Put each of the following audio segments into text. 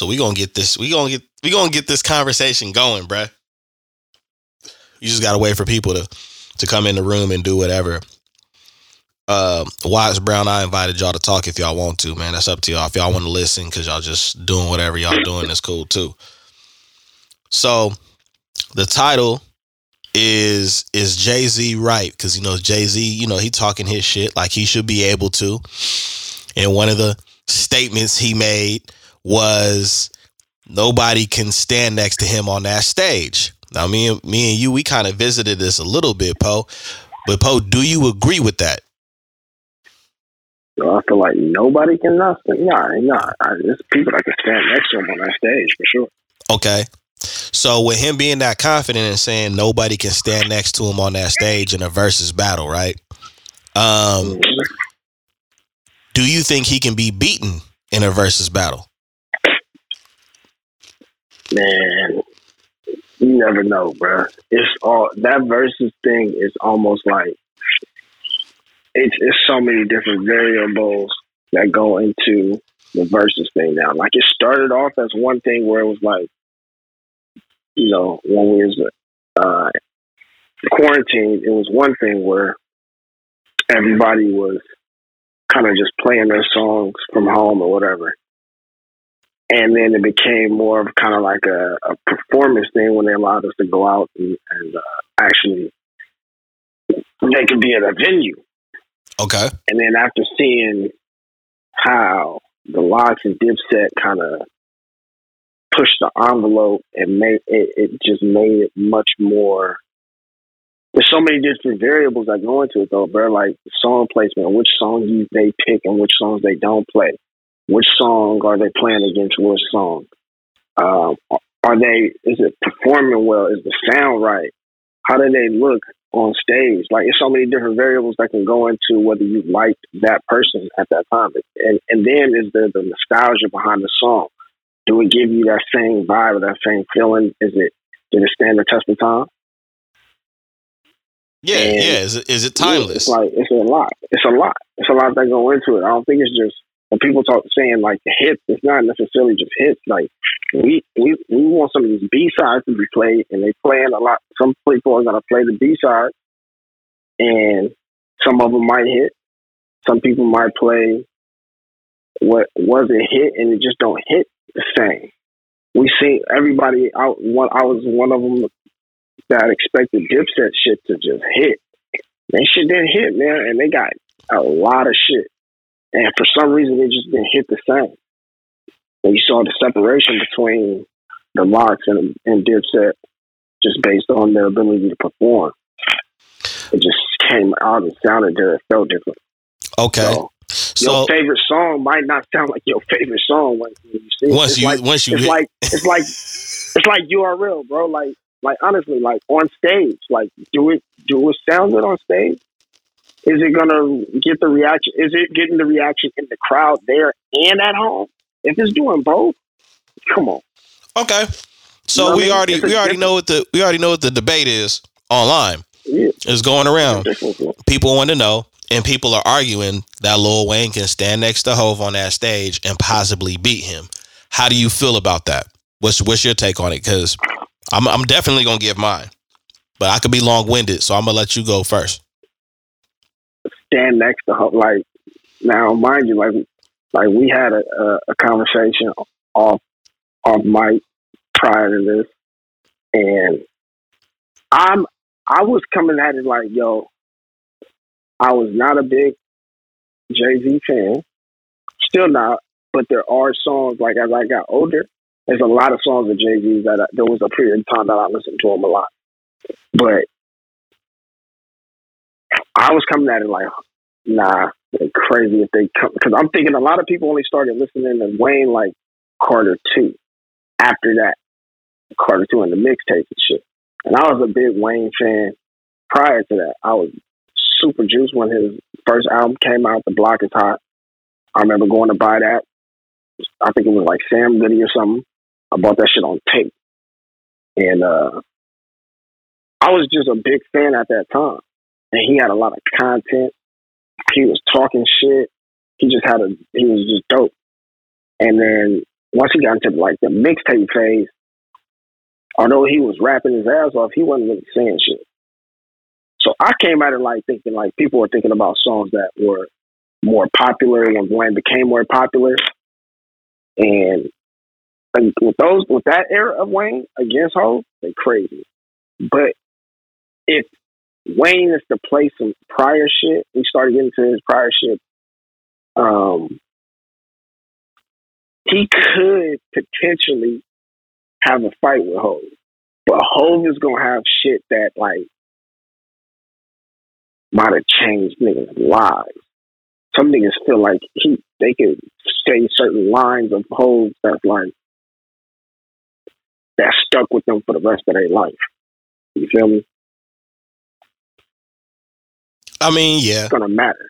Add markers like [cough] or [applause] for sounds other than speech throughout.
So we gonna get this. We gonna get. We gonna get this conversation going, bruh. You just gotta wait for people to to come in the room and do whatever. Uh, Watts Brown, I invited y'all to talk if y'all want to, man. That's up to y'all. If y'all want to listen, because y'all just doing whatever y'all doing, that's cool too. So, the title is is Jay Z right? Because you know Jay Z, you know he talking his shit like he should be able to. And one of the statements he made was nobody can stand next to him on that stage. Now, me and me and you, we kind of visited this a little bit, Poe. But Poe, do you agree with that? So I feel like nobody can not. Nah, nah. There's people that can stand next to him on that stage for sure. Okay. So with him being that confident and saying nobody can stand next to him on that stage in a versus battle, right? Um, mm-hmm. do you think he can be beaten in a versus battle? Man, you never know, bro. It's all that versus thing is almost like it's it's so many different variables that go into the versus thing now. Like it started off as one thing where it was like, you know, when we was uh, quarantined, it was one thing where everybody was kind of just playing their songs from home or whatever. And then it became more of kind of like a, a performance thing when they allowed us to go out and, and uh, actually they could be at a venue Okay. And then after seeing how the LOX and Dipset kind of pushed the envelope and made it, it just made it much more. There's so many different variables that go into it though, bro. Like song placement, which songs they pick and which songs they don't play. Which song are they playing against which song? Um, are they? Is it performing well? Is the sound right? How do they look? on stage. Like it's so many different variables that can go into whether you like that person at that time. And and then is there the nostalgia behind the song? Do it give you that same vibe or that same feeling? Is it did it stand the test of time? Yeah, and yeah. Is it, is it timeless? It's like it's a lot. It's a lot. It's a lot that go into it. I don't think it's just when people talk saying like the hits. It's not necessarily just hits. Like we we we want some of these B sides to be played, and they playing a lot. Some people are gonna play the B side, and some of them might hit. Some people might play what was a hit, and it just don't hit the same. We see everybody out. One, I was one of them that expected Dipset shit to just hit. They shit didn't hit, man, and they got a lot of shit, and for some reason, it just didn't hit the same. And you saw the separation between the LOX and, and Dipset just based on their ability to perform. It just came out and sounded different, felt different. Okay. So, so, your favorite song might not sound like your favorite song when, you see once you like, once you it's hit. like it's like it's like URL, bro. Like like honestly, like on stage, like do it do it sound good on stage? Is it gonna get the reaction? Is it getting the reaction in the crowd there and at home? If it's doing both, come on. Okay. So you know we mean? already we already know what the we already know what the debate is online. Yeah. It's going around. People want to know, and people are arguing that Lil Wayne can stand next to Hove on that stage and possibly beat him. How do you feel about that? What's what's your take on it? Because I'm I'm definitely gonna give mine, but I could be long winded, so I'm gonna let you go first. Stand next to her. like now, mind you, like like we had a, a, a conversation off off mic prior to this, and I'm I was coming at it like, yo, I was not a big Jay Z fan, still not, but there are songs like as I got older, there's a lot of songs of Jay Z that I, there was a period of time that I listened to him a lot, but I was coming at it like, nah, crazy if they come because I'm thinking a lot of people only started listening to Wayne like Carter two. After that, Carter two and the mixtapes and shit. And I was a big Wayne fan prior to that. I was super juiced when his first album came out, The Block is Hot. I remember going to buy that. I think it was like Sam Goody or something. I bought that shit on tape. And uh I was just a big fan at that time. And he had a lot of content. He was talking shit. He just had a he was just dope. And then once he got into like the mixtape phase, although he was rapping his ass off, he wasn't really saying shit. So I came at it like thinking like people were thinking about songs that were more popular when Wayne became more popular. And with those with that era of Wayne against Hov, they crazy. But if Wayne is to play some prior shit, we started getting to his prior shit. Um, he could potentially have a fight with Hov, but Hov is gonna have shit that like might have changed niggas' lives. Some niggas feel like he they could say certain lines of Hov that's like that stuck with them for the rest of their life. You feel me? I mean, yeah, It's gonna matter.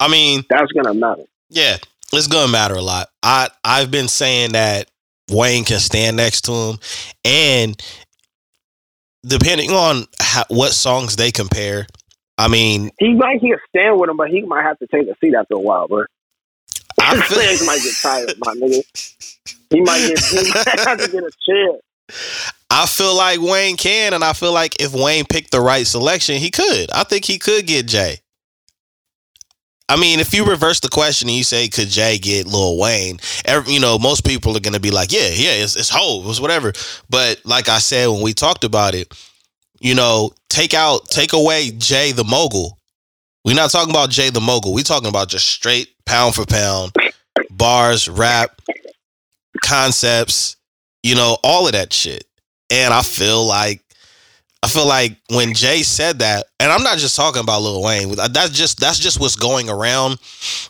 I mean, That's gonna matter. yeah, it's gonna matter a lot. I I've been saying that Wayne can stand next to him, and depending on how, what songs they compare, I mean, He might he stand with him, but he might have to take a seat after a while, bro. I [laughs] feel, legs might get tired, my nigga. He might get he might have to get a chair. I feel like Wayne can, and I feel like if Wayne picked the right selection, he could. I think he could get Jay. I mean, if you reverse the question and you say, could Jay get Lil Wayne? Every, you know, most people are going to be like, yeah, yeah, it's, it's it's whatever. But like I said, when we talked about it, you know, take out, take away Jay the mogul. We're not talking about Jay the mogul. We're talking about just straight pound for pound bars, rap, concepts, you know, all of that shit. And I feel like I feel like when Jay said that, and I'm not just talking about Lil Wayne. Uh, that's just that's just what's going around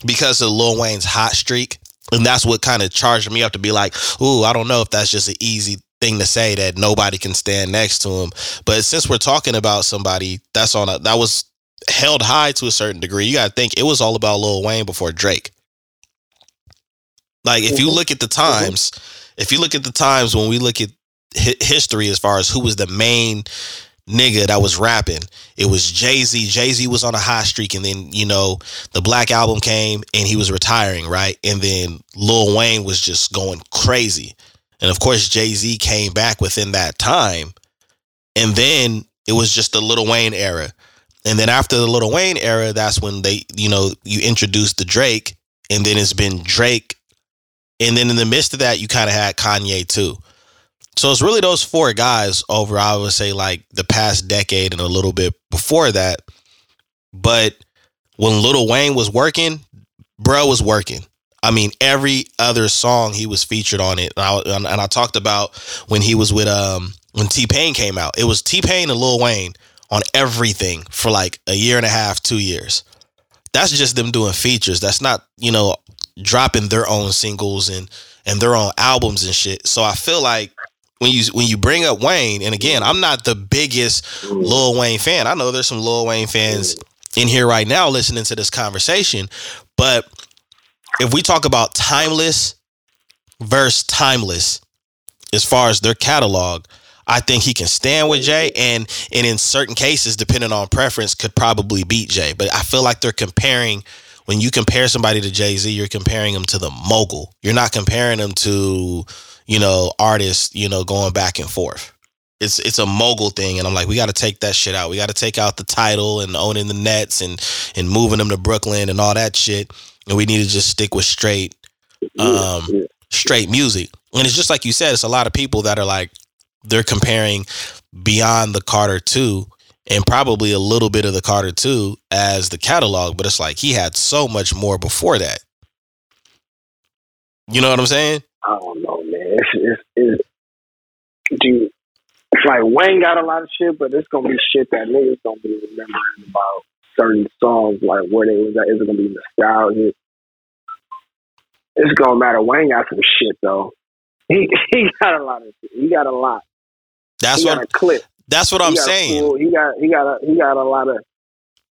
because of Lil Wayne's hot streak, and that's what kind of charged me up to be like, "Ooh, I don't know if that's just an easy thing to say that nobody can stand next to him." But since we're talking about somebody that's on a that was held high to a certain degree, you got to think it was all about Lil Wayne before Drake. Like if you look at the mm-hmm. Mm-hmm. times, if you look at the times when we look at hi- history as far as who was the main nigga that was rapping, it was Jay Z. Jay Z was on a high streak, and then you know the Black Album came, and he was retiring, right? And then Lil Wayne was just going crazy, and of course Jay Z came back within that time, and then it was just the Lil Wayne era, and then after the Lil Wayne era, that's when they, you know, you introduced the Drake, and then it's been Drake and then in the midst of that, you kind of had Kanye too. So it's really those four guys over, I would say, like the past decade and a little bit before that. But when Lil Wayne was working, bro was working. I mean, every other song he was featured on it. And I, and I talked about when he was with, um, when T Pain came out, it was T Pain and Lil Wayne on everything for like a year and a half, two years. That's just them doing features. That's not, you know, dropping their own singles and and their own albums and shit. So I feel like when you when you bring up Wayne, and again, I'm not the biggest mm. Lil Wayne fan. I know there's some Lil Wayne fans mm. in here right now listening to this conversation, but if we talk about timeless versus timeless as far as their catalog, I think he can stand with Jay and and in certain cases, depending on preference, could probably beat Jay. But I feel like they're comparing when you compare somebody to Jay Z, you're comparing them to the mogul. You're not comparing them to, you know, artists, you know, going back and forth. It's it's a mogul thing, and I'm like, we got to take that shit out. We got to take out the title and owning the Nets and and moving them to Brooklyn and all that shit. And we need to just stick with straight um, straight music. And it's just like you said, it's a lot of people that are like they're comparing beyond the Carter 2 and probably a little bit of the Carter 2 as the catalog, but it's like he had so much more before that. You know what I'm saying? I don't know, man. It's, it's, it's, dude, it's like Wayne got a lot of shit, but it's gonna be shit that niggas gonna be remembering about certain songs, like where they was at. Is it gonna be nostalgic? It's gonna matter. Wayne got some shit though. He [laughs] he got a lot of shit. He got a lot. That's he what a clip. That's what He I'm saying. full- he got he got a he got a lot of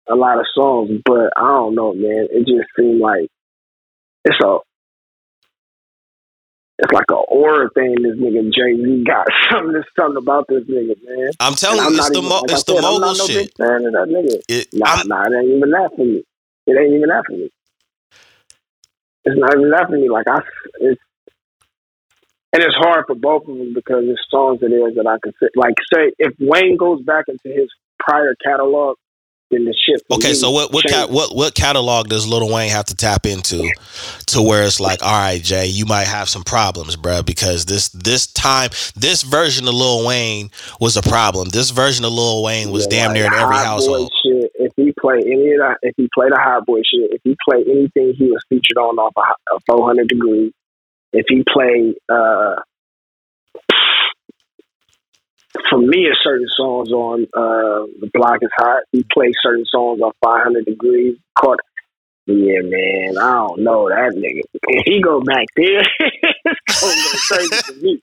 a lot of songs, but I don't know, man. It just seemed like it's a it's like a aura thing. This nigga Jay Z got [laughs] something. There's something about this nigga, man. I'm telling I'm you, it's the even- mo- like it's the said, I'm mogul no shit. Man, that nigga. It, Nah, I'm- nah, it ain't even that for me. It ain't even that for me. It's not even that for me. Like I, it's and it's hard for both of them because it's songs it is that I could sit like say if Wayne goes back into his prior catalog, then the shit. Okay, so what what ca- what what catalog does Lil Wayne have to tap into to where it's like, all right, Jay, you might have some problems, bruh, because this this time this version of Lil Wayne was a problem. This version of Lil Wayne was Yeah, damn like near in every household. Shit, if he play any of that, if he play the hot boy shit, if he play anything he was featured on off a, a 400 degrees, if he play, uh, for me, it's certain songs on uh, the block is hot. He plays certain songs on 500 degrees. Caught, yeah, man, I don't know that nigga. If he go back there, [laughs] it's gonna go crazy for me.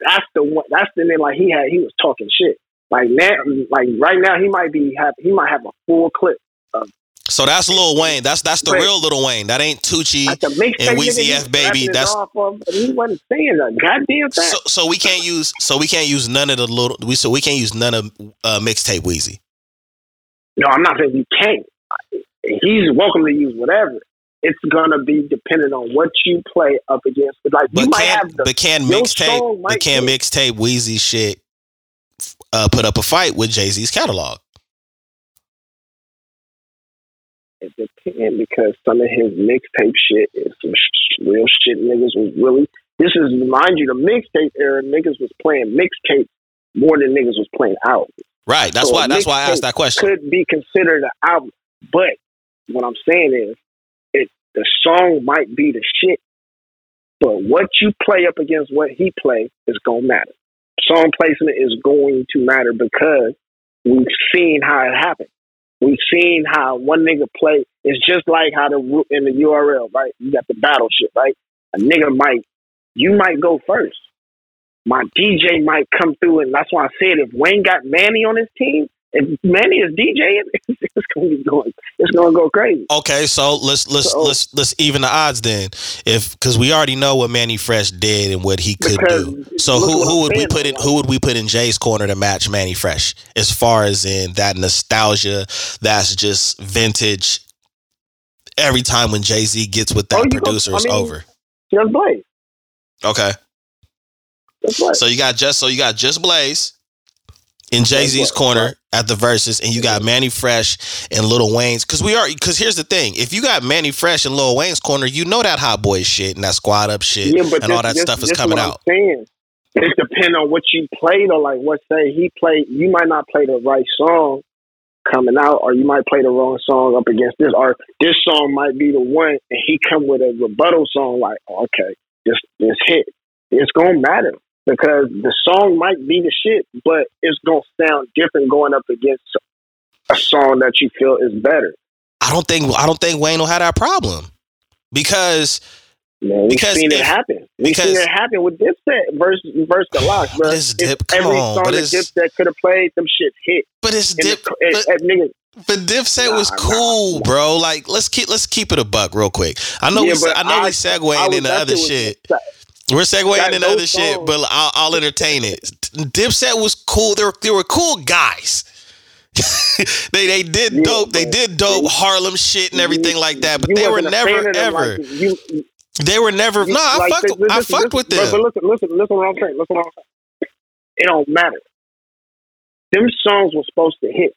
That's the one. That's the name. Like he had, he was talking shit. Like now, like right now, he might be have he might have a full clip. So that's Lil Wayne. That's that's the real Lil Wayne. That ain't Tunechi. Like the mixtape And Weezy F, baby, that's- of, he wasn't saying a goddamn thing. So so we can't use so we can't use none of the little we so we can't use none of uh, mixtape Weezy. no, I'm not saying you can't. He's welcome to use whatever. It's gonna be dependent on what you play up against. Like you But might can have the but can mixtape but can mixtape Weezy shit uh, put up a fight with Jay Z's catalog? It depends because some of his mixtape shit is some sh- real shit. Niggas was really. This is mind you, the mixtape era. Niggas was playing mixtape more than niggas was playing out. Right. That's So why that's why I asked that question. Could be considered an album, but what I'm saying is, it the song might be the shit, but what you play up against what he play is gonna matter. Song placement is going to matter because we've seen how it happened. We've seen how one nigga play. It's just like how the in the URL, right? You got the battleship, right? A nigga might, you might go first. My DJ might come through, and that's why I said if Wayne got Mannie on his team, if Mannie is DJing, [laughs] it's gonna be going, it's gonna go crazy. Okay, so let's let's So- let's let's even the odds then. If because we already know what Mannie Fresh did and what he could do. So who who would we put in who would we put in Jay's corner to match Mannie Fresh as far as in that nostalgia that's just vintage. Every time when Jay Z gets with that Oh, producer, I mean- over. Just Blaze, Okay, just Blaze. so you got just so you got just Blaze in Jay Z's corner at the verses, and you got Mannie Fresh and Lil Wayne's. Because we are because here's the thing: if you got Mannie Fresh and Lil Wayne's corner, you know that hot boy shit and that squad up shit and all that this- stuff is this coming out. Saying. It depends on what you played or like what say he played. You might not play the right song coming out, or you might play the wrong song up against this, or this song might be the one, and he come with a rebuttal song like, oh, okay, this this hit. It's gonna matter because the song might be the shit, but it's gonna sound different going up against a song that you feel is better. I don't think I don't think Wayne will have that problem because Man, we've Because seen if- it happen. We've because- seen it happen with Dipset versus versus the LOX, oh, bro. But it's Dip- come every on, song but that it's- Dipset could have played, them shit hit. but it's dip. the- But, it- nigga, but Dipset was cool, nah. bro. Like let's keep let's keep it a buck real quick. I know Yeah, we I know we I- segueing I into other shit. We're segueing into other shit, but I'll, I'll entertain it. Dipset was cool. They were they were cool guys. [laughs] they they did Yeah, dope. They did dope Harlem shit and everything like that. But they were wasn't a fan never ever. like, you, They were never. you- No, I like, fucked. listen, I listen, fucked with them. But, listen, listen, listen what I'm saying. Listen what I'm saying. It don't matter. Them songs were supposed to hit.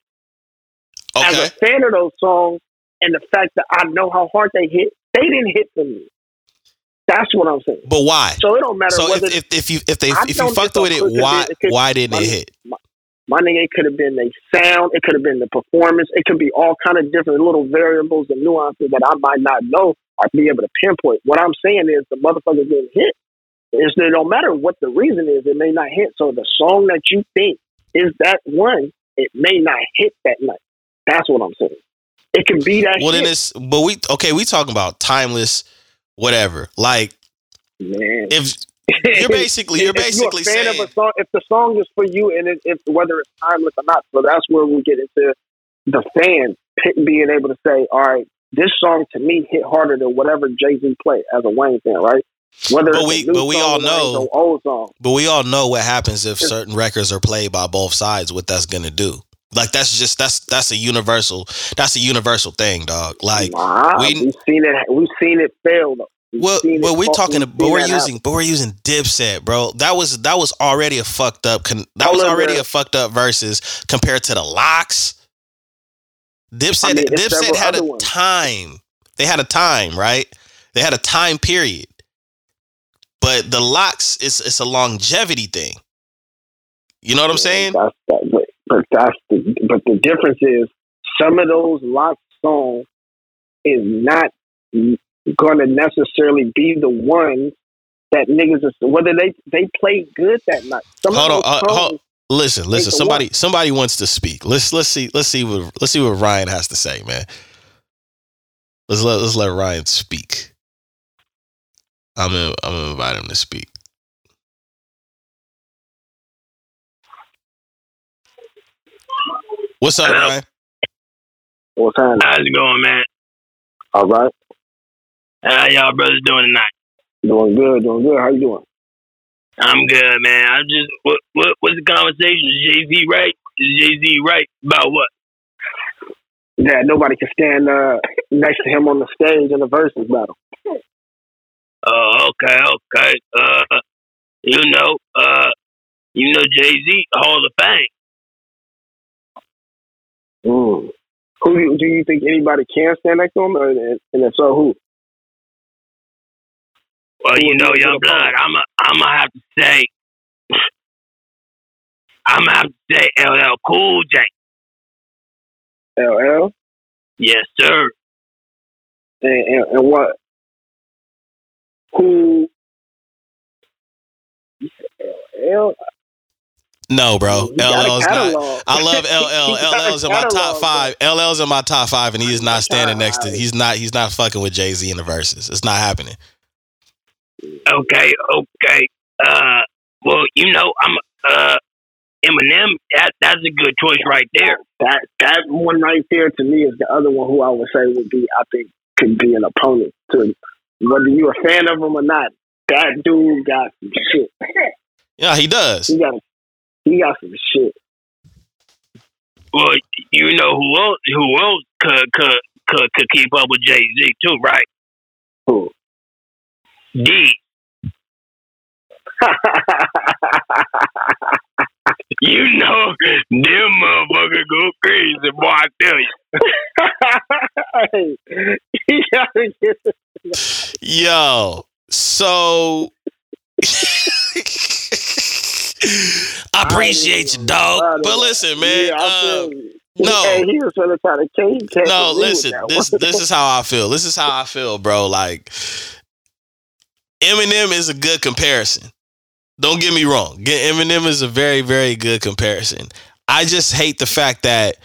As a fan of those songs, and the fact that I know how hard they hit, they didn't hit for me. That's what I'm saying. But why? So it don't matter So if, if if you if they I if you fucked with it, why it why didn't it hit? My my nigga, it could have been the sound, it could have been the performance, it could be all kind of different little variables and nuances that I might not know or be able to pinpoint. What I'm saying is the motherfucker getting hit. Is it don't matter what the reason is, it may not hit. So the song that you think is that one, it may not hit that night. That's what I'm saying. It can be that Well, then it's but we okay. We talking about timeless, whatever. Like Man. if [laughs] you're basically you're if basically you're a fan saying of a song, if the song is for you, and it, if whether it's timeless or not, so that's where we get into the fan being able to say, all right, this song to me hit harder than whatever Jay Z played as a Wayne fan, right? Whether But it's we- but we all know- old song. But we all know what happens if It's- certain records are played by both sides. What that's gonna do? Like that's just that's that's a universal that's a universal thing, dog. Like nah, we- we, have seen it. We've seen it fail though. Well, well, we're talking, but we're using, but we're using Dipset, bro. That was that was already a fucked up. Con- that was Hold already a fucked up versus compared to the LOX. Dipset, I mean, Dipset had a ones. time. They had a time, right? They had a time period. But the LOX, it's it's a longevity thing. You know what I'm saying? That's that, but, that's the but the difference is some of those lock songs is not going to necessarily be the ones that niggas are whether they they play good that night. Some Hold on, uh, hold- Listen, listen. Somebody, somebody wants to speak. Let's let's see, let's see what let's see what Ryan has to say, man. Let's let let's let Ryan speak. I'm gonna I'm gonna invite him to speak. What's up, Hello. Ryan? What time? How's it going, man? All right, How y'all brothers doing tonight? doing good, doing good. How you doing? I'm good, man. I'm just what what what's the conversation? Is Jay Z right? Is Jay Z right about what? That nobody can stand uh, next to him on the stage in the verses battle. Oh, okay, okay. Uh, you know, uh, you know Jay Z Hall of Fame. Mm. Who do you, do you think anybody can stand next to him, or, and if so, who? Well, Who you know, young blood. I'm a, I'm gonna have to say, I'm gonna have to say LL Cool J. LL Yes, sir. and, and, and what? Who? LL. No, bro. He got LL's not. I love [laughs] LL. LL's in my top five. LL's in my top five, and he is not standing next to. Alright. He's not. He's not fucking with Jay Z in the verses. It's not happening. Okay, okay. Uh, well, you know, I'm uh Eminem. That that's a good choice right there. That that one right there to me is the other one who I would say would be I think could be an opponent to whether you're a fan of him or not. That dude got some shit. Yeah, he does. He got he got some shit. Well, you know who else who else could could could, could keep up with Jay Z too, right? Who? D. [laughs] You know, them motherfuckers go crazy, boy. I tell you. hey, he gotta get Yo, so [laughs] [laughs] I appreciate you, dog. But listen, man. Yeah, uh, no. Hey, he was trying to try to can't no, listen. This this is how I feel. This is how I feel, bro. Like Eminem is a good comparison. Don't get me wrong. Eminem is a very very good comparison. I just hate the fact that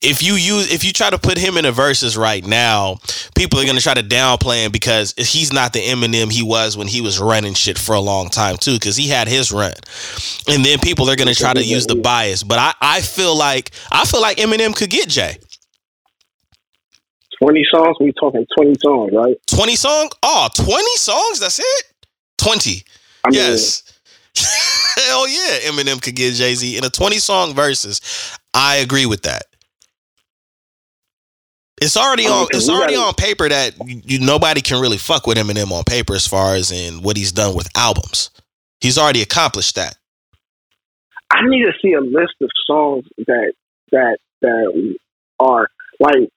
if you use if you try to put him in a verses right now, people are gonna try to downplay him because he's not the Eminem he was when he was running shit for a long time too, because he had his run, and then people are gonna try to use the bias. But I I feel like I feel like Eminem could get Jay. Twenty songs. We talking twenty songs, right? 20 songs? Oh, 20 songs? That's it? 20. I mean, yes. [laughs] Hell yeah. Eminem could get Jay Z in a 20 song versus. I agree with that. It's already on. It's already on paper that you, nobody can really fuck with Eminem on paper as far as in what he's done with albums. He's already accomplished that. I need to see a list of songs that that that are like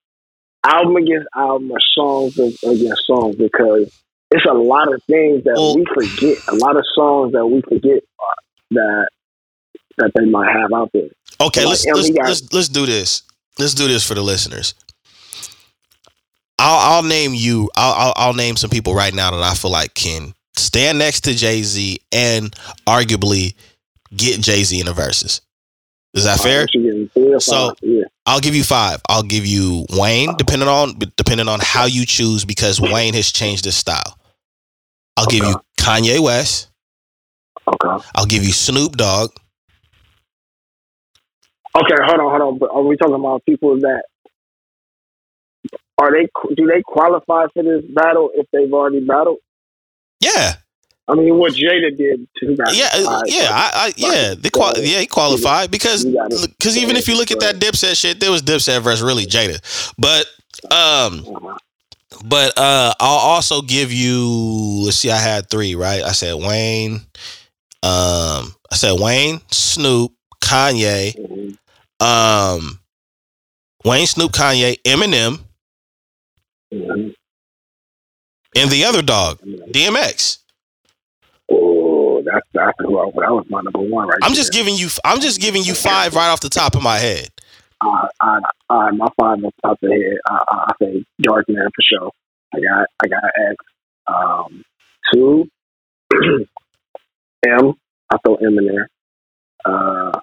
album against album or songs against songs because it's a lot of things that Well- we forget. A lot of songs that we forget that that they might have out there. Okay, let's let's, got- let's let's do this. Let's do this for the listeners. I'll I'll name you. I'll I'll, I'll name some people right now that I feel like can stand next to Jay Z and arguably get Jay Z in the verses. Is that fair? What you getting, three or So- I'll give you five. I'll give you Wayne, depending on depending on how you choose, because Wayne has changed his style. I'll give you Kanye West. okay. I'll give you Snoop Dogg. Okay, hold on, hold on. But are we talking about people that are they? Do they qualify for this battle if they've already battled? Yeah, I mean, what Jada did to battle. yeah, uh, yeah, I, I, yeah. They qual- yeah, he qualified because You got it. because even if you look at that Dipset shit, there was Dipset versus really Jada. But um. But uh I'll also give you let's see, I had three, right? I said Wayne, um, I said Wayne, Snoop, Kanye, Mhm. um Wayne, Snoop, Kanye, Eminem, Mhm. and the other dog, DMX. Oh, that's that's who I, that was my number one right I'm just giving you I'm just giving you five right off the top of my head. uh, uh, uh, my five off the top of the head. I, I, I say Dark Man for sure. I got I got X. Um, two, [clears throat] M. I throw M in there. Uh,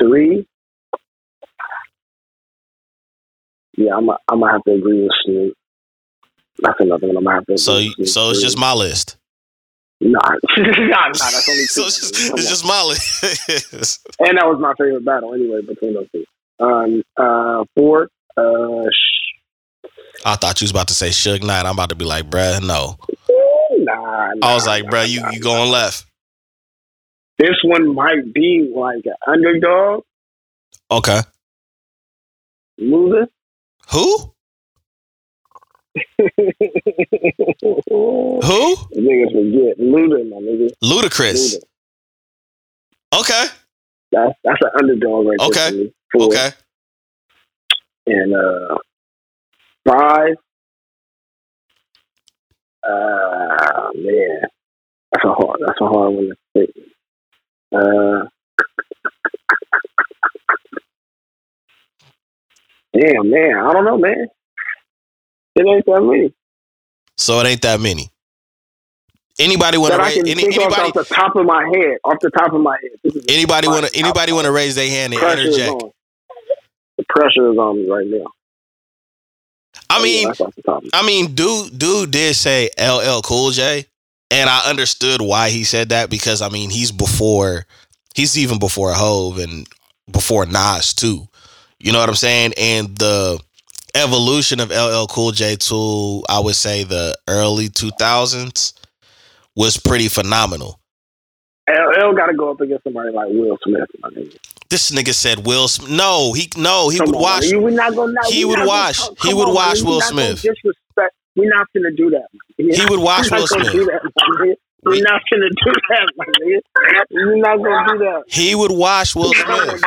three. Yeah, I'm i I'm gonna have to agree with Snoop. That's another one I'm gonna have to. So so it's just my list. nah, nah, [laughs] nah. That's only two. [laughs] So it's just it's just my list. [laughs] and that was my favorite battle anyway between those two. Um, uh, four. Uh, sh- I thought you was about to say Suge Knight. I'm about to be like, bruh, no. nah, nah. I was like, nah, bruh, you you going left. This one might be like an underdog Okay. loser. Who? Who? Niggas forget Luda, my nigga. Ludacris. Luda. Okay. That's that's an underdog right there. Okay. For me. Okay. And uh, five. Uh, man, that's a hard. That's a hard one to pick. Uh, [laughs] damn, man, I don't know, man. It ain't that many. So it ain't that many. Anybody want to raise any, anybody off the top of my head. Off the top of my head. Anybody want to anybody want to raise their hand and pressure interject? The pressure is on me right now. I mean, that's off the top. I mean, dude, dude did say LL Cool J, and I understood why he said that because I mean he's before, he's even before Hove and before Nas too. You know what I'm saying? And the evolution of LL Cool J to I would say the early 2000s was pretty phenomenal. LL got to go up against somebody like Will Smith. My nigga. This nigga said Will Smith. No, he no, he Come would on, watch. We not gonna, not, he would not gonna watch- he would on, watch. Will We not gonna Smith. Disrespect. We're not gonna do that. man. He would watch Will Smith. We're not gonna do that, my nigga. We're not gonna do that. He would watch Will Smith.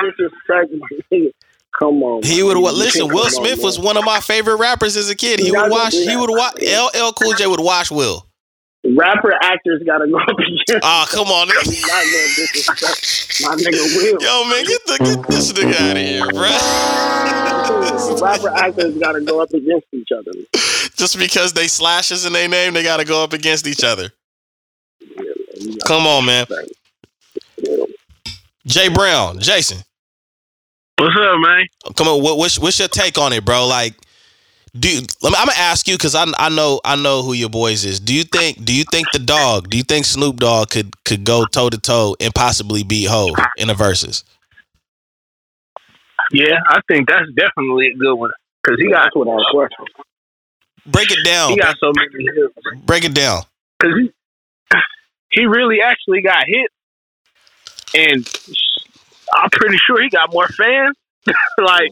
Gonna disrespect, my nigga. Come on. He would listen. Will come on, Smith was one of my favorite rappers as a kid. He would watch. He would watch. LL [laughs] Cool J would watch Will. rapper actors gotta go up against. Oh come on, [laughs] [laughs] my nigga Will. yo man, get the get this nigga out of here, bro. rapper actors gotta go up against each other. Just because they slashes in their name, they got to go up against each other. Yeah, Come on, man. Jay Brown, Jason, What's up, man? come on. What, what's what's your take on it, bro? Like, do you, let me, I'm gonna ask you because I I know I know who your boys is. Do you think Do you think the dog? Do you think Snoop Dogg could could go toe to toe and possibly beat Hov in the verses? Yeah, I think that's definitely a good one because he got That's what I was. Break it down. he got so many hits. Break it down. Because he he really actually got hit, and I'm pretty sure he got more fans. [laughs] like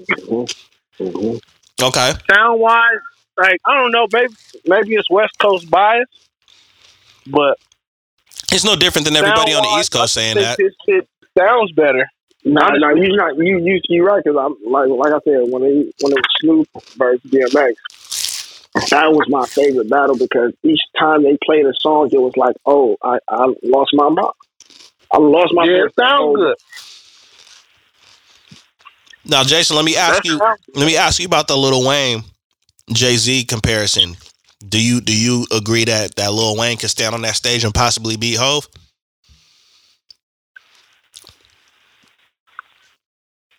Mm-hmm. Okay. sound wise, like I don't know, maybe maybe it's West Coast bias, but It's no different than everybody on the East Coast I saying think that. This shit sounds better. No, no, you not you you you right because I'm like like I said when it when it was Snoop versus DMX, that was my favorite battle because each time they played a song, it was like, oh, I I lost my mind. I lost my. Yeah, it sound good. Now, Jason, let me ask you. Let me ask you about the Lil Wayne Jay Z comparison. Do you do you agree that that Lil Wayne can stand on that stage and possibly beat Hove?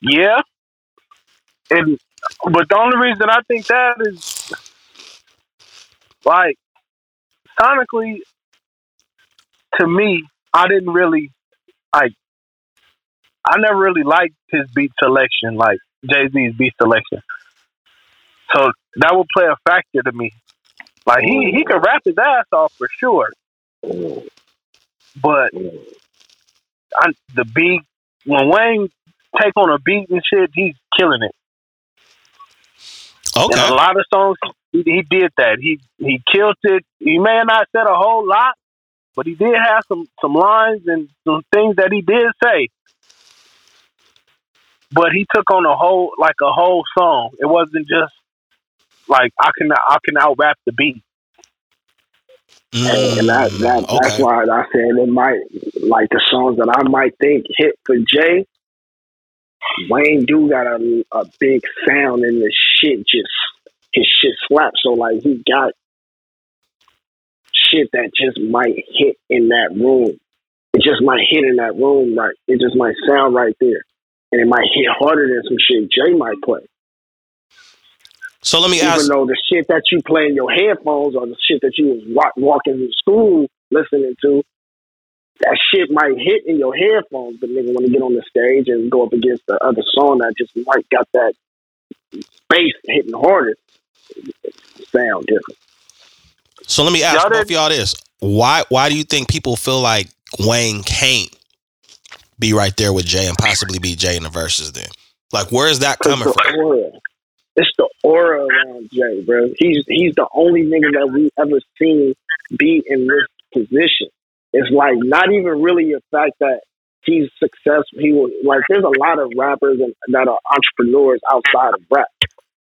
Yeah, and but the only reason I think that is like sonically to me, I didn't really like. I never really liked his beat selection, like Jay Z's beat selection. So that would play a factor to me. Like he he could rap his ass off for sure, but. I, the beat when Wayne take on a beat and shit, he's killing it. Okay. And a lot of songs he, he did that. He he killed it. He may have not said a whole lot, but he did have some some lines and some things that he did say. But he took on a whole like a whole song. It wasn't just like I can I can out rap the beat. and that, that Mm, that's why I said it might like the songs that I might think hit for Jay. Wayne do got a, a big sound and the shit just his shit slaps. So like he got shit that just might hit in that room. It just might hit in that room right. It just might sound right there, and it might hit harder than some shit Jay might play. So let me Even ask. though the shit that you play in your headphones or the shit that you was wa- walking to school listening to, that shit might hit in your headphones, but nigga, when you get on the stage and go up against the other song that just might got that bass hitting harder, sound different. So let me ask Y'all both did- y'all this: Why why do you think people feel like Wayne can't be right there with Jay and possibly be Jay in the verses? Then, like, where is that coming It's from? aura. It's the aura around Jay, bro. He's he's the only nigga that we ever seen be in this position. It's like not even really a fact that he's successful. He was like there's a lot of rappers and, that are entrepreneurs outside of rap,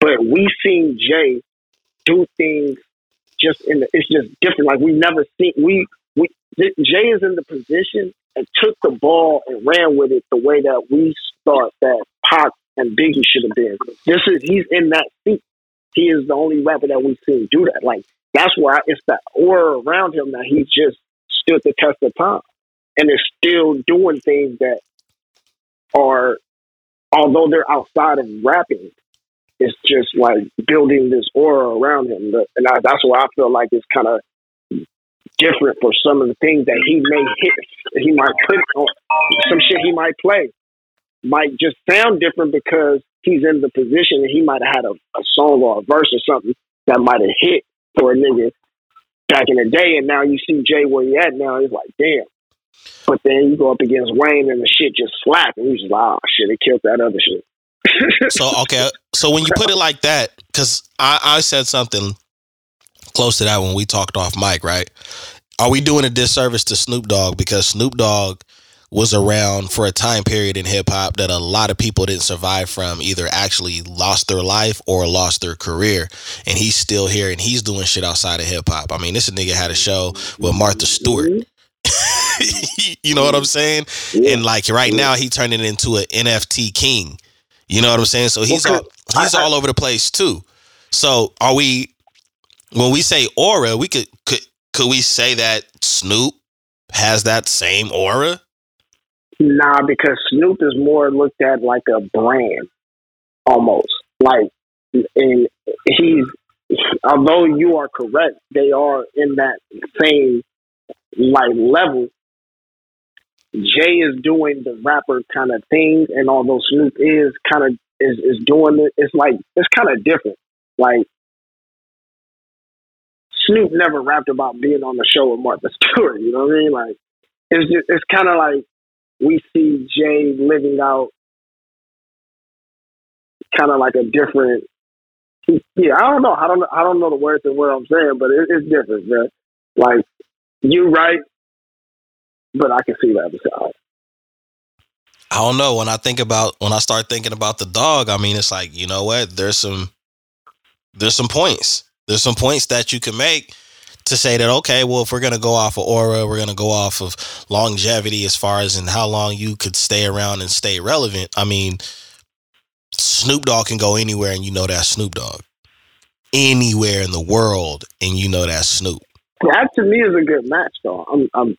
but we seen Jay do things just in the. It's just different. Like we never seen we we Jay is in the position and took the ball and ran with it the way that we thought that Pac and Biggie should have been. This is he's in that seat. He is the only rapper that we've seen do that. Like that's why it's that aura around him that he just stood the test of time and is still doing things that are, although they're outside of rapping, it's just like building this aura around him. And I, that's why I feel like it's kind of different for some of the things that he may hit. He might put on some shit he might play might just sound different because he's in the position and he might have had a, a song or a verse or something that might have hit for a nigga back in the day. And now you see Jay where he at now. He's like, damn. But then you go up against Wayne and the shit just slap. And he's like, oh, shit, it killed that other shit. So okay, so when you put it like that, because I, I said something close to that when we talked off mic, right? Are we doing a disservice to Snoop Dogg because Snoop Dogg was around for a time period in hip hop that a lot of people didn't survive from, either actually lost their life or lost their career, and he's still here and he's doing shit outside of hip hop. I mean, this nigga had a show with Martha Stewart. [laughs] you know what I'm saying? And like right now, he turned it into an NFT king. You know what I'm saying? So he's all he's all over the place too. So are we? When we say aura, we could could could we say that Snoop has that same aura? Nah, because Snoop is more looked at like a brand, almost. Like, and he's, although you are correct, they are in that same like level. Jay is doing the rapper kind of thing, and although Snoop is kind of is is doing it, it's like it's kind of different. Like Snoop never rapped about being on the show with Martha Stewart. You know what I mean? Like it's just it's kind of like we see Jay living out kind of like a different. Yeah, I don't know. I don't. I don't know the words and what I'm saying, but it, it's different, bro. Like you right, but I can see other side. I don't know. When I think about when I start thinking about the dog, I mean, it's like you know what? There's some there's some points. There's some points that you can make to say that okay, well, if we're gonna go off of aura, we're gonna go off of longevity as far as and how long you could stay around and stay relevant. I mean, Snoop Dogg can go anywhere, and you know that Snoop Dogg. Anywhere in the world, and you know that Snoop. That to me is a good match, though. I'm, I'm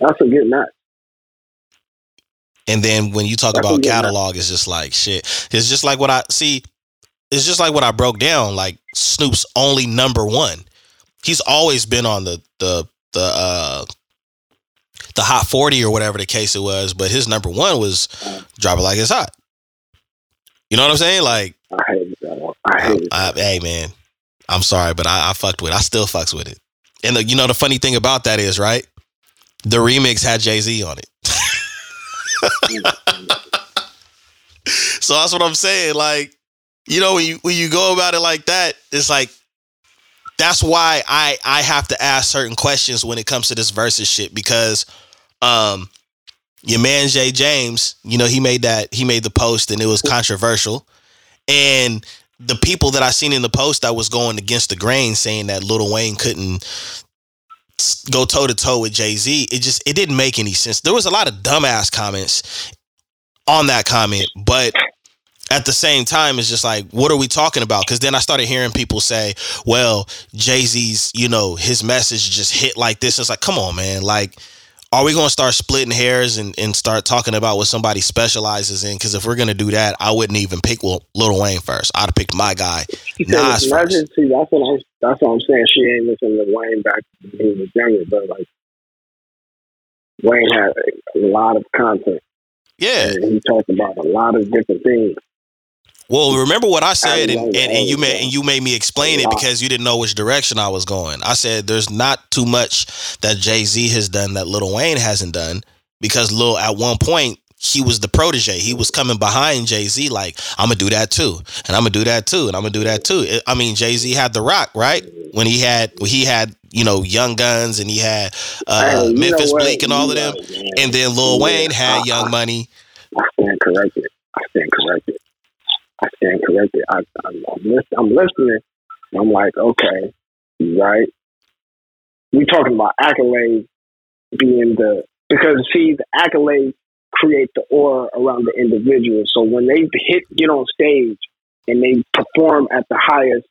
that's a good match. And then when you talk That's about catalog, it's just like shit. It's just like what I see. It's just like what I broke down. Like Snoop's only number one. He's always been on the the the uh the hot forty or whatever the case it was, but his number one was "Drop It Like It's Hot." You know what I'm saying? Like, I hate that one. I hate it. I, hey man, I'm sorry, but I, I fucked with. it. I still fucks with it. And the, you know the funny thing about that is right. The remix had Jay Z on it. [laughs] So that's what I'm saying. Like, you know, when you when you go about it like that, it's like that's why I I have to ask certain questions when it comes to this versus shit because um your man Jay James, you know, he made that he made the post and it was controversial. And the people that I seen in the post that was going against the grain saying that Lil Wayne couldn't go toe to toe with Jay Z, it just it didn't make any sense. There was a lot of dumbass comments on that comment, but at the same time, it's just like, what are we talking about? Because then I started hearing people say, well, Jay Z's, you know, his message just hit like this. It's like, come on, man. Like, are we going to start splitting hairs and, and start talking about what somebody specializes in? Because if we're going to do that, I wouldn't even pick Lil Wayne first. I'd have picked my guy, Nas first. See, that's what I'm. That's what I'm saying. She ain't listening to Wayne back when he was younger, but like Wayne had a lot of content. Yeah, and he talked about a lot of different things. Well, remember what I said, and, and, and, you made and you made me explain it because you didn't know which direction I was going. I said there's not too much that Jay Z has done that Lil Wayne hasn't done because Lil at one point he was the protege. He was coming behind Jay Z like I'm gonna do that too, and I'm gonna do that too, and I'm gonna do that too. I mean, Jay Z had the Roc right when he had when he had you know Young Gunz and he had uh, hey, Memphis Bleek and all of them, and then Lil Wayne had Young Money. I stand corrected. I stand corrected. I stand corrected. I, I'm, I'm, list, I'm listening. I'm like, okay, right. We talking about accolades being the because see the accolades create the aura around the individual. So when they hit get on stage and they perform at the highest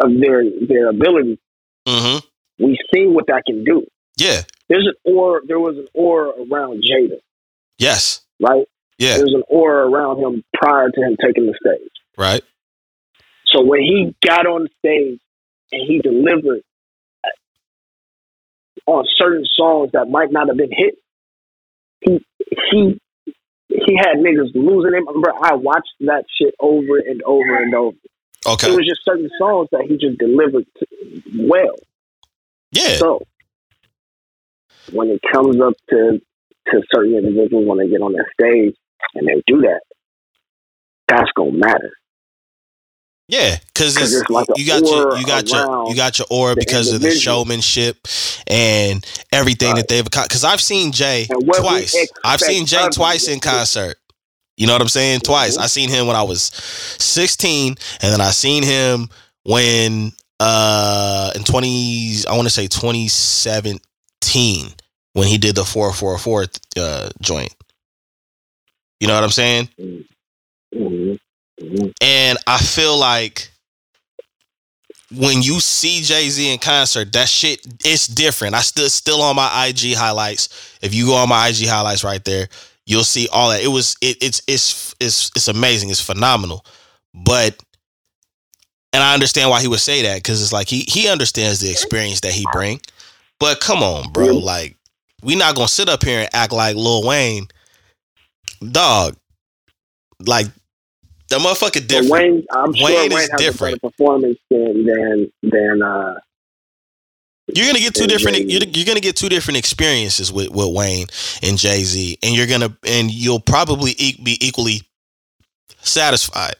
of their their ability, mm-hmm. we see what that can do. Yeah, there's an aura. There was an aura around Jada. Yes. Right. Yeah. There's an aura around him prior to him taking the stage. Right. So when he got on the stage and he delivered uh, on certain songs that might not have been hit, he he he had niggas losing him. Bro, I watched that shit over and over and over. Okay. It was just certain songs that he just delivered well. Yeah. So when it comes up to to certain individuals when they get on that stage, and they do that, that's gonna matter. Yeah, because like you got your you got your you got your aura because of the showmanship and everything right. that they've because I've seen Jay twice. I've seen Jay twice in concert. You know what I'm saying? Twice. Mm-hmm. I seen him when I was 16, and then I seen him when uh in 20 I want to say 2017 when he did the 444 uh joint. You know what I'm saying? Mm-hmm. Mm-hmm. And I feel like when you see Jay Z in concert, that shit it's different. I still still on my IG highlights. If you go on my IG highlights right there, you'll see all that. It was it, it's it's it's it's amazing. It's phenomenal. But and I understand why he would say that because it's like he he understands the experience that he bring. But come on, bro, like we not gonna sit up here and act like Lil Wayne dog, like the motherfucker different. Wayne, I'm sure Wayne, Wayne is different. performance than than than uh. You're gonna get two different. You're, you're, gonna get two different experiences with, with Wayne and Jay Z, and you're gonna and you'll probably e- be equally satisfied.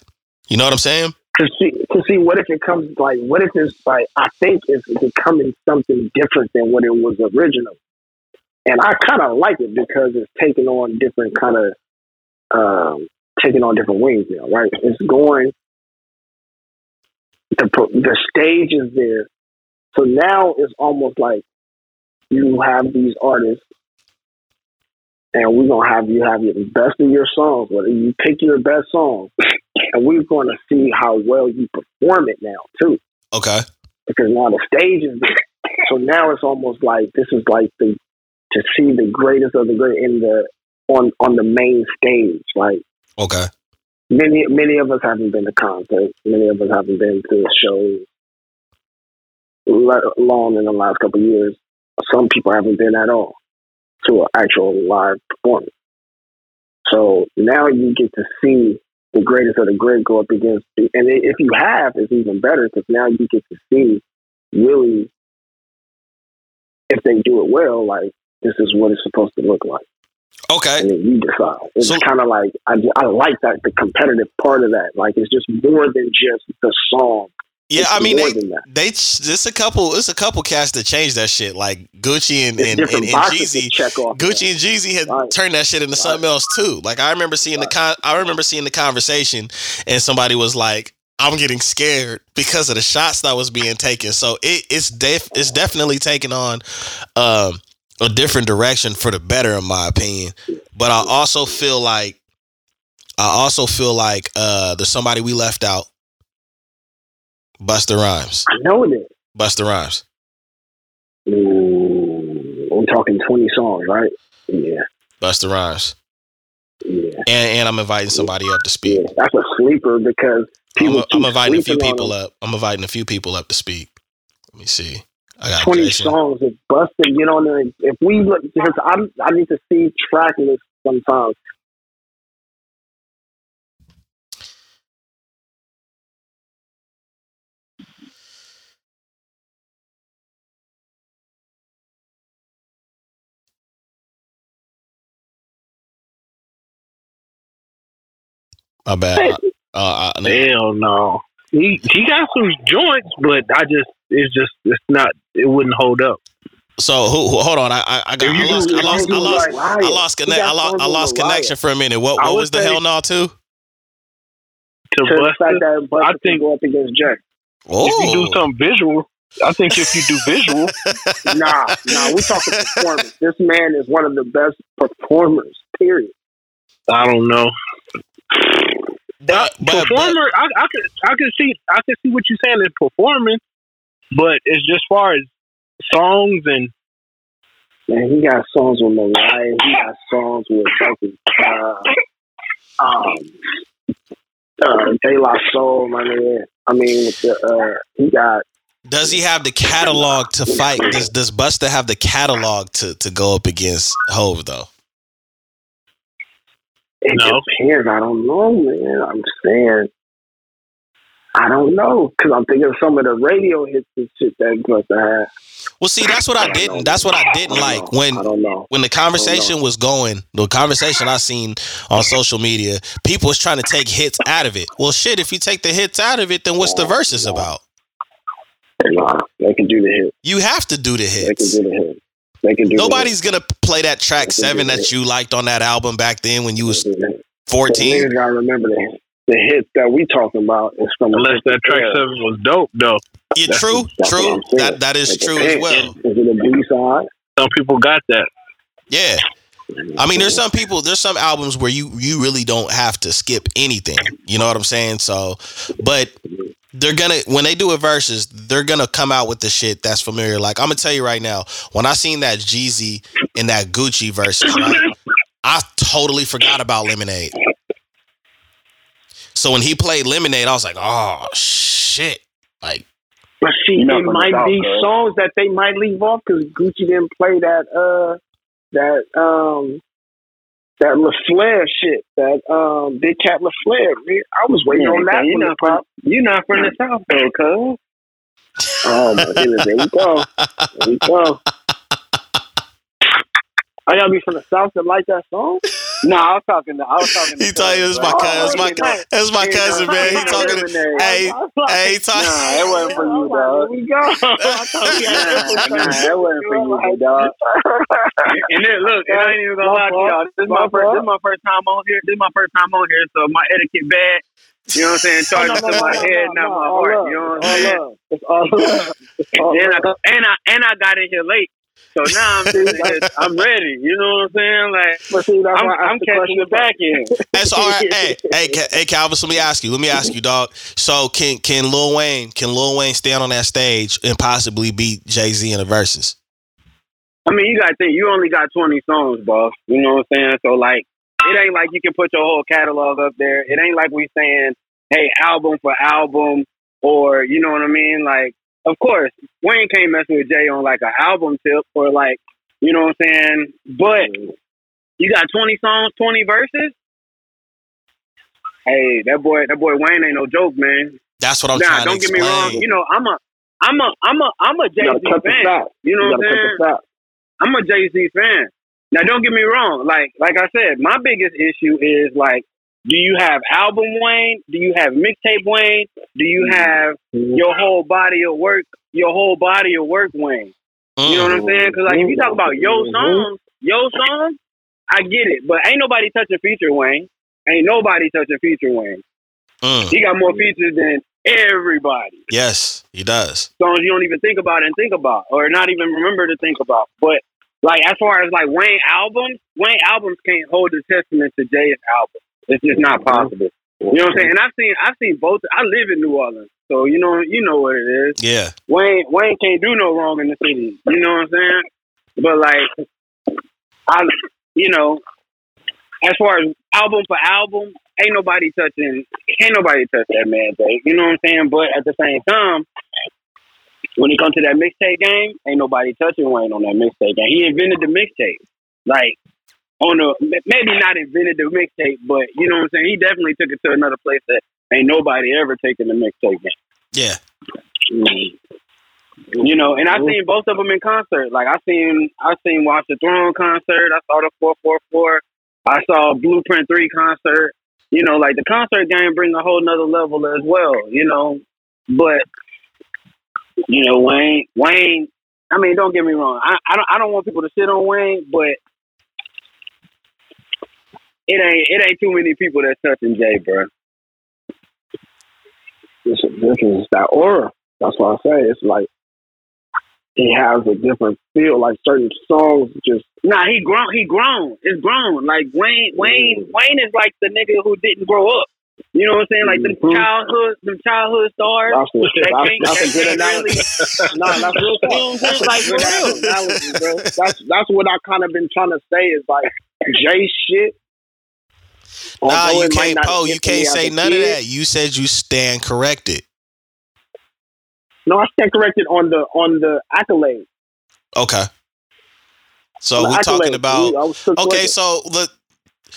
You know what I'm saying? To see, to see what if it comes like what if it's like I think it's becoming something different than what it was original, and I kind of like it because it's taking on different kind of um, taking on different wings now, right? It's going, the, the stage is there. So now it's almost like you have these artists and we're gonna have you have the best of your songs. Whether you pick your best song, [laughs] and we're gonna see how well you perform it now too. Okay. Because now the stage is there, [laughs] so now it's almost like this is like the to see the greatest of the great in the on on the main stage, right? Okay. Many many of us haven't been to concerts. Many of us haven't been to shows long in the last couple of years. Some people haven't been at all to an actual live performance. So now you get to see the greatest of the great go up against, and if you have, it's even better because now you get to see really if they do it well, like this is what it's supposed to look like. Okay. and then you decide. It's So- kind of like I, I like that the competitive part of that. Like it's just more than just the song. Yeah, It's I mean they they it's a couple it's a couple cats that changed that shit like Gucci and and, and, and Jeezy. check off. Gucci and Jeezy had Right. turned that shit into something else too. Like I remember seeing the con- I remember seeing the conversation and somebody was like, "I'm getting scared because of the shots that was being taken." So it, it's def- it's definitely taking on um, a different direction for the better, in my opinion. But I also feel like I also feel like uh, there's somebody we left out. Busta Rhymes. I know it. Busta Rhymes. Ooh, I'm talking 20 songs, right? Yeah, Busta Rhymes. yeah, And, and I'm inviting somebody up to speak. yeah. That's a sleeper because I'm, people. I'm inviting a few people up. I'm inviting a few people up to speak. Let me see. I got 20 Jason. songs if Busta get on there. If we look, because I, I need to see track lists sometimes. My bad. [laughs] Uh, I, Hell no. He he got some joints, but I just it's just it's not it wouldn't hold up. so who, who- hold on. I I, I got. I You lost. do- I lost. I you lost. I lost connect. I lost. I lost connection for a minute. What I what was the hell no too? To To the bust fact it, that Busta I can think- go up against Jay. Oh, if you do oh. something visual, I think if you do [laughs] visual, nah, nah, we talking performance. This man is one of the best performers. Period. I don't know. but, but, but performer, I, I could I could see I could see what you're saying in performance, but it's just far as songs and Man, he got songs with Mariah. He got songs with fucking uh, um, uh, De La Soul, my man. I mean, with the uh, he got does he have the catalog to fight? Does Does Busta have the catalog to to go up against Hove though? It No. depends. I don't know, man. I'm saying, I don't know because I'm thinking of some of the radio hits and shit that Busta had. Well, see, that's what I didn't. That's what I didn't I like know. when I don't know. when the conversation was going, the conversation I seen on social media, people was trying to take hits out of it. Well, shit, if you take the hits out of it, then what's the verses about? Nah, they can do the hit. You have to do the hits. They can do the hit. They can do. Nobody's gonna play that track They can do seven that hit. you liked on that album back then when you was fourteen. Niggas gotta remember the the hits that we talking about is from a unless that track era. seven was dope though. Yeah, That's- true, that's true. That that is It true as well. Is it a B side? Some people got that. Yeah. I mean, there's some people, there's some albums where you you really don't have to skip anything. You know what I'm saying? So, but they're gonna when they do a verses, they're gonna come out with the shit that's familiar. Like I'm gonna tell you right now, when I seen that Jeezy and that Gucci verses, right, I totally forgot about Lemonade. So when he played Lemonade, I was like, oh shit, like But see, You it might South, be bro. songs that they might leave off because Gucci didn't play that uh that um that LaFleur shit, that um Big Cat LaFleur. Man, I was waiting Yeah, on that you one know to pop. You're not from the South though, cuz. Oh my goodness, there we go. There we go. [laughs] I gotta be from the South to like that song. No, I was talking to I was talking to he tell you it's my cousin, it's my yeah. that's my cousin, man. He talking, To, hey, hey, he talking. Nah, it wasn't for you, dog. There we go. [laughs] I [laughs] thought we had Nah, different nah, songs. it wasn't for you, dog. [laughs] And then look, and I ain't even gonna lie to y'all. This is my first this is my first time on here. This is my first time on here, so my etiquette bad. You know what I'm saying? Oh, Charging no, no, to my no, head, not my heart. You know what I'm saying? love. It's all. It's all And I and I and I got in here late. So now I'm [laughs] just, I'm ready. You know what I'm saying? Like But see, that's I'm, why I I'm the catching the back end. [laughs] That's all right. Hey, hey, Ca- hey, Calvis. Let me ask you. Let me ask you, dog. So can can Lil Wayne can Lil Wayne stand on that stage and possibly beat Jay Z in the verses? I mean, you got to think, you only got 20 songs, boss. You know what I'm saying? So, like, it ain't like you can put your whole catalog up there. It ain't like we saying, hey, album for album, or, you know what I mean? Like, of course, Wayne can't mess with Jay on, like, an album tip, or, like, you know what I'm saying? But you got 20 songs, 20 verses? Hey, that boy, that boy Wayne ain't no joke, man. That's what I'm nah, trying don't to get me wrong. You know, I'm a, I'm a, I'm a, I'm a Jay You gotta Z cut the fan. fat. You know You what I'm saying? cut the fat. I'm a Jay Z fan. Now, don't get me wrong. Like, like I said, my biggest issue is like, do you have album Wayne? Do you have mixtape Wayne? Do you have your whole body of work? Your whole body of work Wayne? You know what I'm saying? Because like, if you talk about yo songs, yo songs, I get it, but ain't nobody touching feature Wayne. Ain't nobody touching feature Wayne. Mm. He got more features than everybody. Yes, he does. songs you don't even think about and think about, or not even remember to think about. But like as far as like Wayne albums, Wayne albums can't hold the testament to Jay's album. It's just not possible. You know what I'm saying? And I've seen I've seen both. I live in New Orleans, so you know you know what it is. Yeah. Wayne Wayne can't do no wrong in the city. You know what I'm saying? But like I you know, as far as album for album, ain't nobody touching ain't nobody touch that man, Jay. You know what I'm saying? But at the same time, when it comes to that mixtape game, ain't nobody touching Wayne on that mixtape game. He invented the mixtape. Like on the maybe not invented the mixtape, but you know what I'm saying? He definitely took it to another place that ain't nobody ever taken the mixtape game. Yeah. Mm. You know, and I seen both of them in concert. Like I seen, I seen Watch the Throne concert. I saw the four four four. I saw Blueprint three concert. You know, like the concert game bring a whole nother level as well. You know, but you know Wayne, Wayne. I mean, don't get me wrong. I, I don't, I don't want people to sit on Wayne, but it ain't, it ain't too many people that's touching Jay, bro. This, this is that aura. That's why I say it's like he has a different feel. Like certain songs, just Nah, he grown. He grown. It's grown. Like Wayne. Wayne. Wayne is like the nigga who didn't grow up. You know what I'm saying? Like them Mhm. childhood, them childhood stars. that's, That that's, can't- that's a good [laughs] analogy. [laughs] really- no, that's real You know what I'm saying? That's Like, good real. analogy, bro. That's that's what I kind of been trying to say is like Jay shit. Nah, you can't. not Poe, you can't say a none of that. You said you stand corrected. No, I stand corrected on the on the accolade. Okay. So we're talking about. We- I was took Okay, so the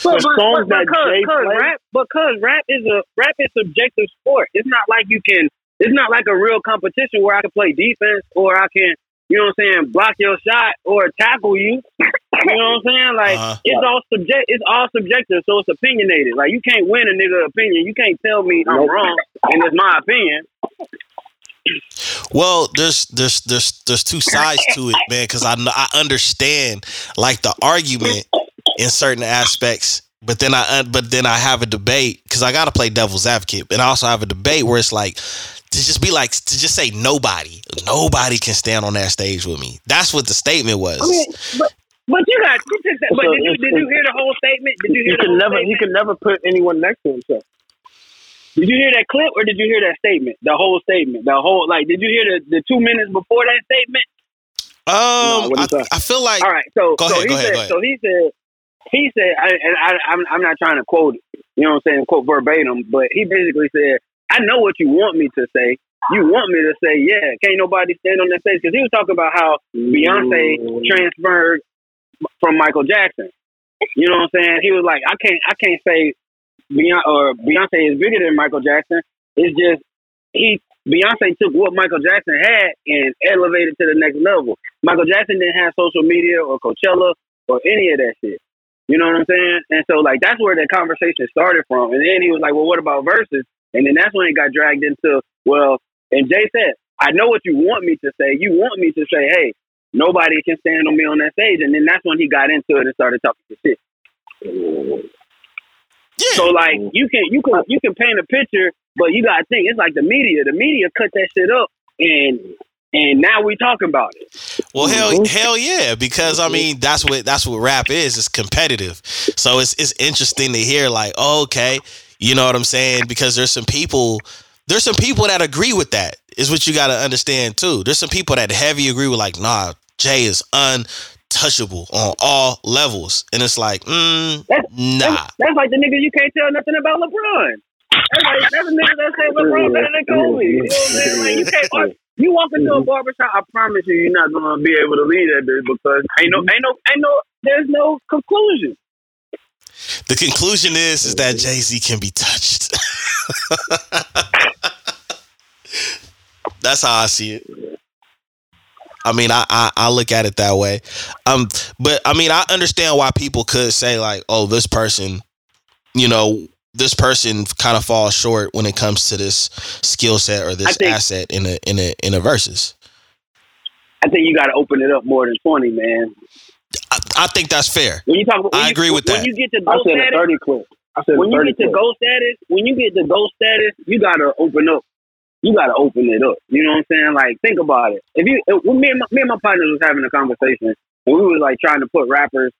But, The but, songs but, that because, because rap, because rap is a rap is subjective sport. It's not like you can. It's not like a real competition where I can play defense or I can, you know what I'm saying, block your shot or tackle you. [laughs] You know what I'm saying? Like Uh-huh. it's all subject. It's all subjective, so it's opinionated. Like you can't win a nigga opinion. You can't tell me I'm wrong and it's my opinion. Well, there's there's there's there's two sides to it, man. Because I kn- I understand like the argument in certain aspects, but then I but then I have a debate because I got to play devil's advocate, and I also have a debate where it's like to just be like to just say nobody, nobody can stand on that stage with me. That's what the statement was. I mean, but but you got you just, but So did you did you hear the whole statement? Did you you hear the can whole never he statement? can never put anyone next to himself. Did you hear that clip or did you hear that statement? The whole statement. The whole like did you hear the, the two minutes before that statement? um, what I. I feel like All right, so Go so ahead, he go ahead, said go ahead. so he said he said I, and I I'm I'm not trying to quote it, you know what I'm saying, quote verbatim, but he basically said, I know what you want me to say. You want me to say, yeah, can't nobody stand on that stage because he was talking about how Beyonce mm. transferred from Michael Jackson. You know what I'm saying? He was like, I can't, I can't say Beyonce or Beyonce is bigger than Michael Jackson. It's just he Beyonce took what Michael Jackson had and elevated to the next level. Michael Jackson didn't have social media or Coachella or any of that shit. You know what I'm saying? And so like that's where the conversation started from. And then he was like, Well, what about verses? And then that's when it got dragged into, well, and Jay said, I know what you want me to say. You want me to say, hey, nobody can stand on me on that stage. And then that's when he got into it and started talking to shit. yeah. So like you can you can you can paint a picture, but you gotta think it's like the media. The media cut that shit up and and now we talking about it. Well, hell, Mhm. hell yeah, because I mean that's what that's what rap is. It's competitive, so it's it's interesting to hear like, oh, okay, you know what I'm saying? Because there's some people, there's some people that agree with that. Is what you got to understand too. There's some people that heavy agree with like, nah, Jay is untouchable on all levels, and it's like, mm, That's- nah. That's, that's like the nigga you can't tell nothing about LeBron. That's like that's a nigga that say LeBron better than Kobe. You know what I'm saying? Like you can't argue. You walk into a barbershop, I promise you, you're not gonna be able to leave that bitch because ain't no, ain't no, ain't no, there's no conclusion. The conclusion is is that Jay Z can be touched. That's how I see it. I mean, I, I I look at it that way. Um, but I mean, I understand why people could say like, "Oh, this person, you know, this person kind of falls short when it comes to this skill set or this think- asset in a in a in a versus." I think you got to open it up more than twenty, man. I, I think that's fair. When you talk, when I you- agree with when that. you get to I go said a status, thirty clip. I said when a you get to clip. go status, when you get to go status, you gotta open up. You gotta open it up. You know what I'm saying? Like, think about it. If you, if, when me and my, me and my partners was having a conversation, and we was like trying to put rappers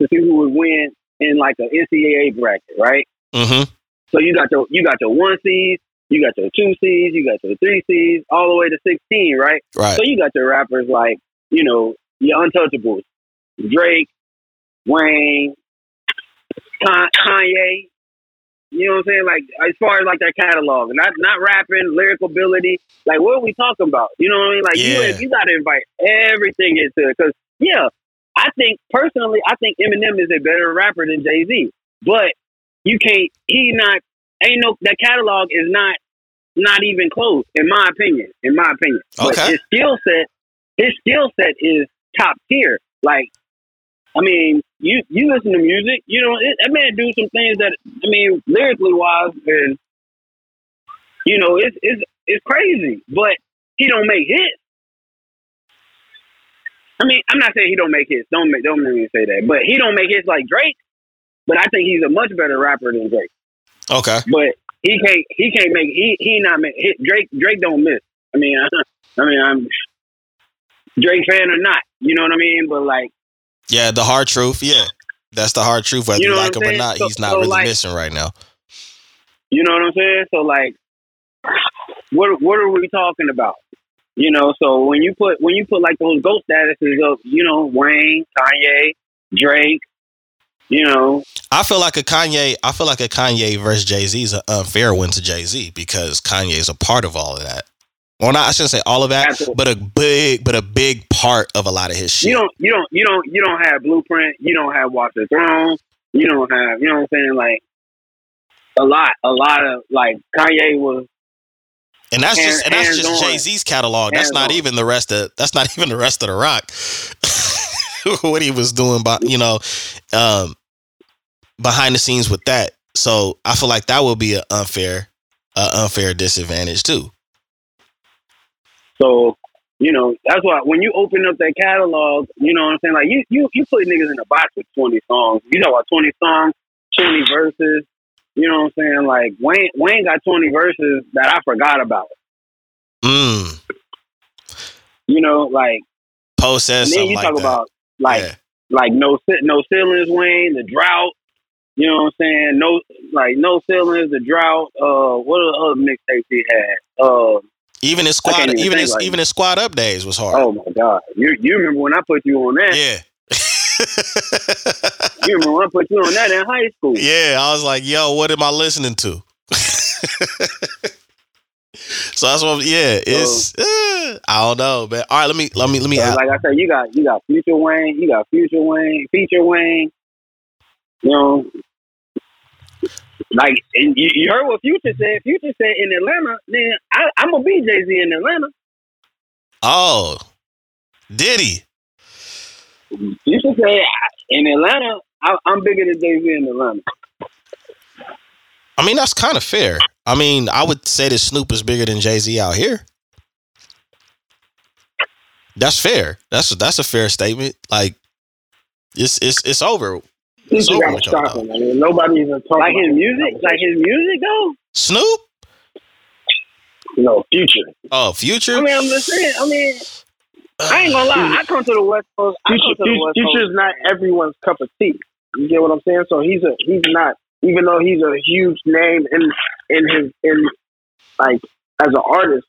to see who would win in like an NCAA bracket, right? Mm-hmm. So you got your you got your one seeds, you got your two seeds, you got your three seeds, all the way to sixteen, right? Right. So you got your rappers like, you know, your untouchables. Drake, Wayne, Kanye. You know what I'm saying? Like as far as like their catalog, not not rapping, lyrical ability. Like what are we talking about? You know what I mean? Like Yeah. you you got to invite everything into it because yeah, I think personally, I think Eminem is a better rapper than Jay Z, but you can't. He not ain't no that catalog is not not even close in my opinion. In my opinion, but Okay. his skill set, his skill set is top tier. Like, I mean, you you listen to music, you know, it, that man do some things that I mean, lyrically wise, and you know, it's it's it's crazy, but he don't make hits. I mean, I'm not saying he don't make hits. Don't make don't make me say that, but he don't make hits like Drake. But I think he's a much better rapper than Drake. Okay. But he can't he can't make he he not make hit, Drake Drake don't miss. I mean, [laughs] I mean, I'm Drake fan or not, you know what I mean? But like, Yeah, the hard truth. Yeah, that's the hard truth. Whether You you, like him I'm or not, So- he's not so, really like- missing right now. you know what I'm saying? So like, what what are we talking about? You know, so when you put when you put like those ghost statuses of you know Wayne, Kanye, Drake, you know, I feel like a Kanye. I feel like a Kanye versus Jay Z is an unfair win to Jay Z because Kanye is a part of all of that. Well, not I shouldn't say all of that, Absolutely. but a big, but a big part of a lot of his shit. you don't you don't you don't you don't have blueprint, you don't have Watch the Throne, you don't have you know what I'm saying like a lot a lot of like Kanye was and that's just and that's just. Jay Z's catalog. That's not even the rest of. That's not [laughs] even the rest of the Roc. [laughs] [laughs] what he was doing, by you know, um, behind the scenes with that. So I feel like that will be an unfair, uh, unfair disadvantage too. So, you know, that's why when you open up that catalog, you know what I'm saying? Like you you you put niggas in a box with twenty songs. You know about twenty songs, twenty verses. You know what I'm saying? Like Wayne Wayne got twenty verses that I forgot about. Mm. You know, like post says something you like talk that. about like yeah. like no no ceilings, Wayne, the drought. You know what I'm saying? No like no ceilings, the drought. Uh, what are the other mixtapes he had? Uh, Even his squad, even even his like- even his squad up days was hard. oh my god, you you remember when I put you on that? Yeah. You remember when I put you on that in high school? [laughs] yeah, I was like, yo, what am I listening to? [laughs] so that's what. I'm, Yeah, it's. uh, I don't know, man. All right, let me let me let me. So, ask- like I said, you got you got Future Wayne, you got Future Wayne, Feature Wayne. You know, like and you, you heard what Future said. Future said in Atlanta, then I, I'm gonna be Jay Z in Atlanta. Oh, did he? Future said in Atlanta, I, I'm bigger than Jay Z in Atlanta. I mean, that's kind of fair. I mean, I would say that Snoop is bigger than Jay Z out here. That's fair. That's that's a fair statement. Like, it's it's it's over. It's over got when it comes shocking. I mean, nobody even talking Like his music, like his music though. Snoop? no future. Oh, Future? I mean, I'm just saying. I mean, I ain't gonna lie. I come to the West Coast. I Future, come to the future West Coast. future's not everyone's cup of tea. You get what I'm saying? So he's a he's not even though he's a huge name in in his in like as an artist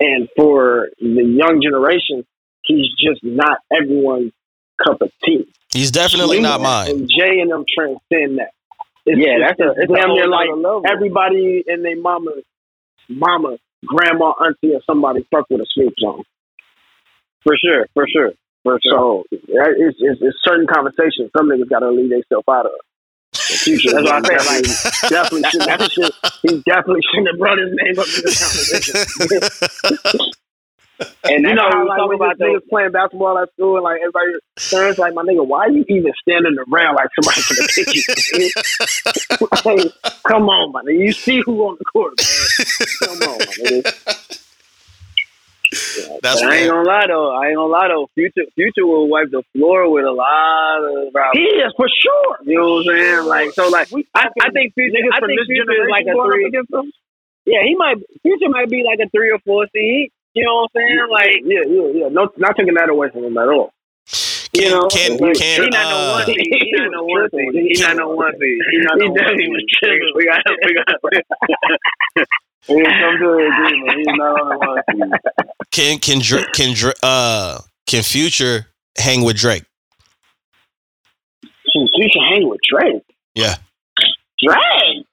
and for the young generation, he's just not everyone's cup of tea. He's definitely not Snoop mine. And Jay and them transcend that. It's, Yeah, it's, that's a- it's it's a damn near like everybody and their mama, mama, grandma, auntie, or somebody fuck with a Snoop song. For sure, for sure, for sure. So that is it's, it's certain conversations some niggas got to leave themselves out of. The future, That's what I said, definitely, definitely, should, that should, he definitely shouldn't have brought his name up in this conversation. [laughs] And You know, like when about the niggas playing basketball at school, and like everybody turns, like my nigga, why are you even standing around like somebody gonna pick you? [laughs] like, come on, my nigga. You see who on the court, man. Come on, my nigga. That's I ain't gonna lie though. I ain't gonna lie though. Future, future will wipe the floor with a lot of. He is for sure. You know what I'm saying? Like so, like I, I think future. I from think this future is like a three. Yeah, he might. Future might be like a three or four seed. You know what I'm saying? Like yeah, yeah, yeah. No, not taking that away from him at all. you know, Can but can he not no uh, one seed. He not no one seed. He not no one seed. He not He no one definitely was seed. tripping. We got. We got. [laughs] We come to an agreement. He's not on the one seed. can can Dra- can Dra- uh can Future hang with Drake? You should hang with Drake. Yeah. Drake.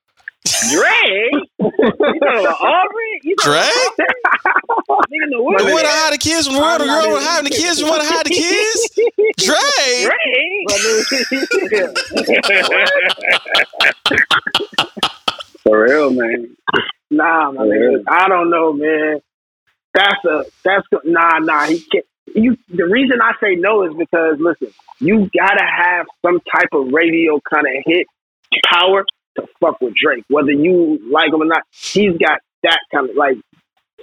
Drake? You Aubrey? You talking Drake? about nigga in the You want to hide the kids from the world? The girl want to hide the kids. You want to hide the kids? Drake. [laughs] For real, man. Nah, my nigga. I don't know, man. That's a that's a, nah, nah. He can't. You. The reason I say no is because listen, you gotta have some type of radio kind of hit power to fuck with Drake, whether you like him or not. He's got that kind of like.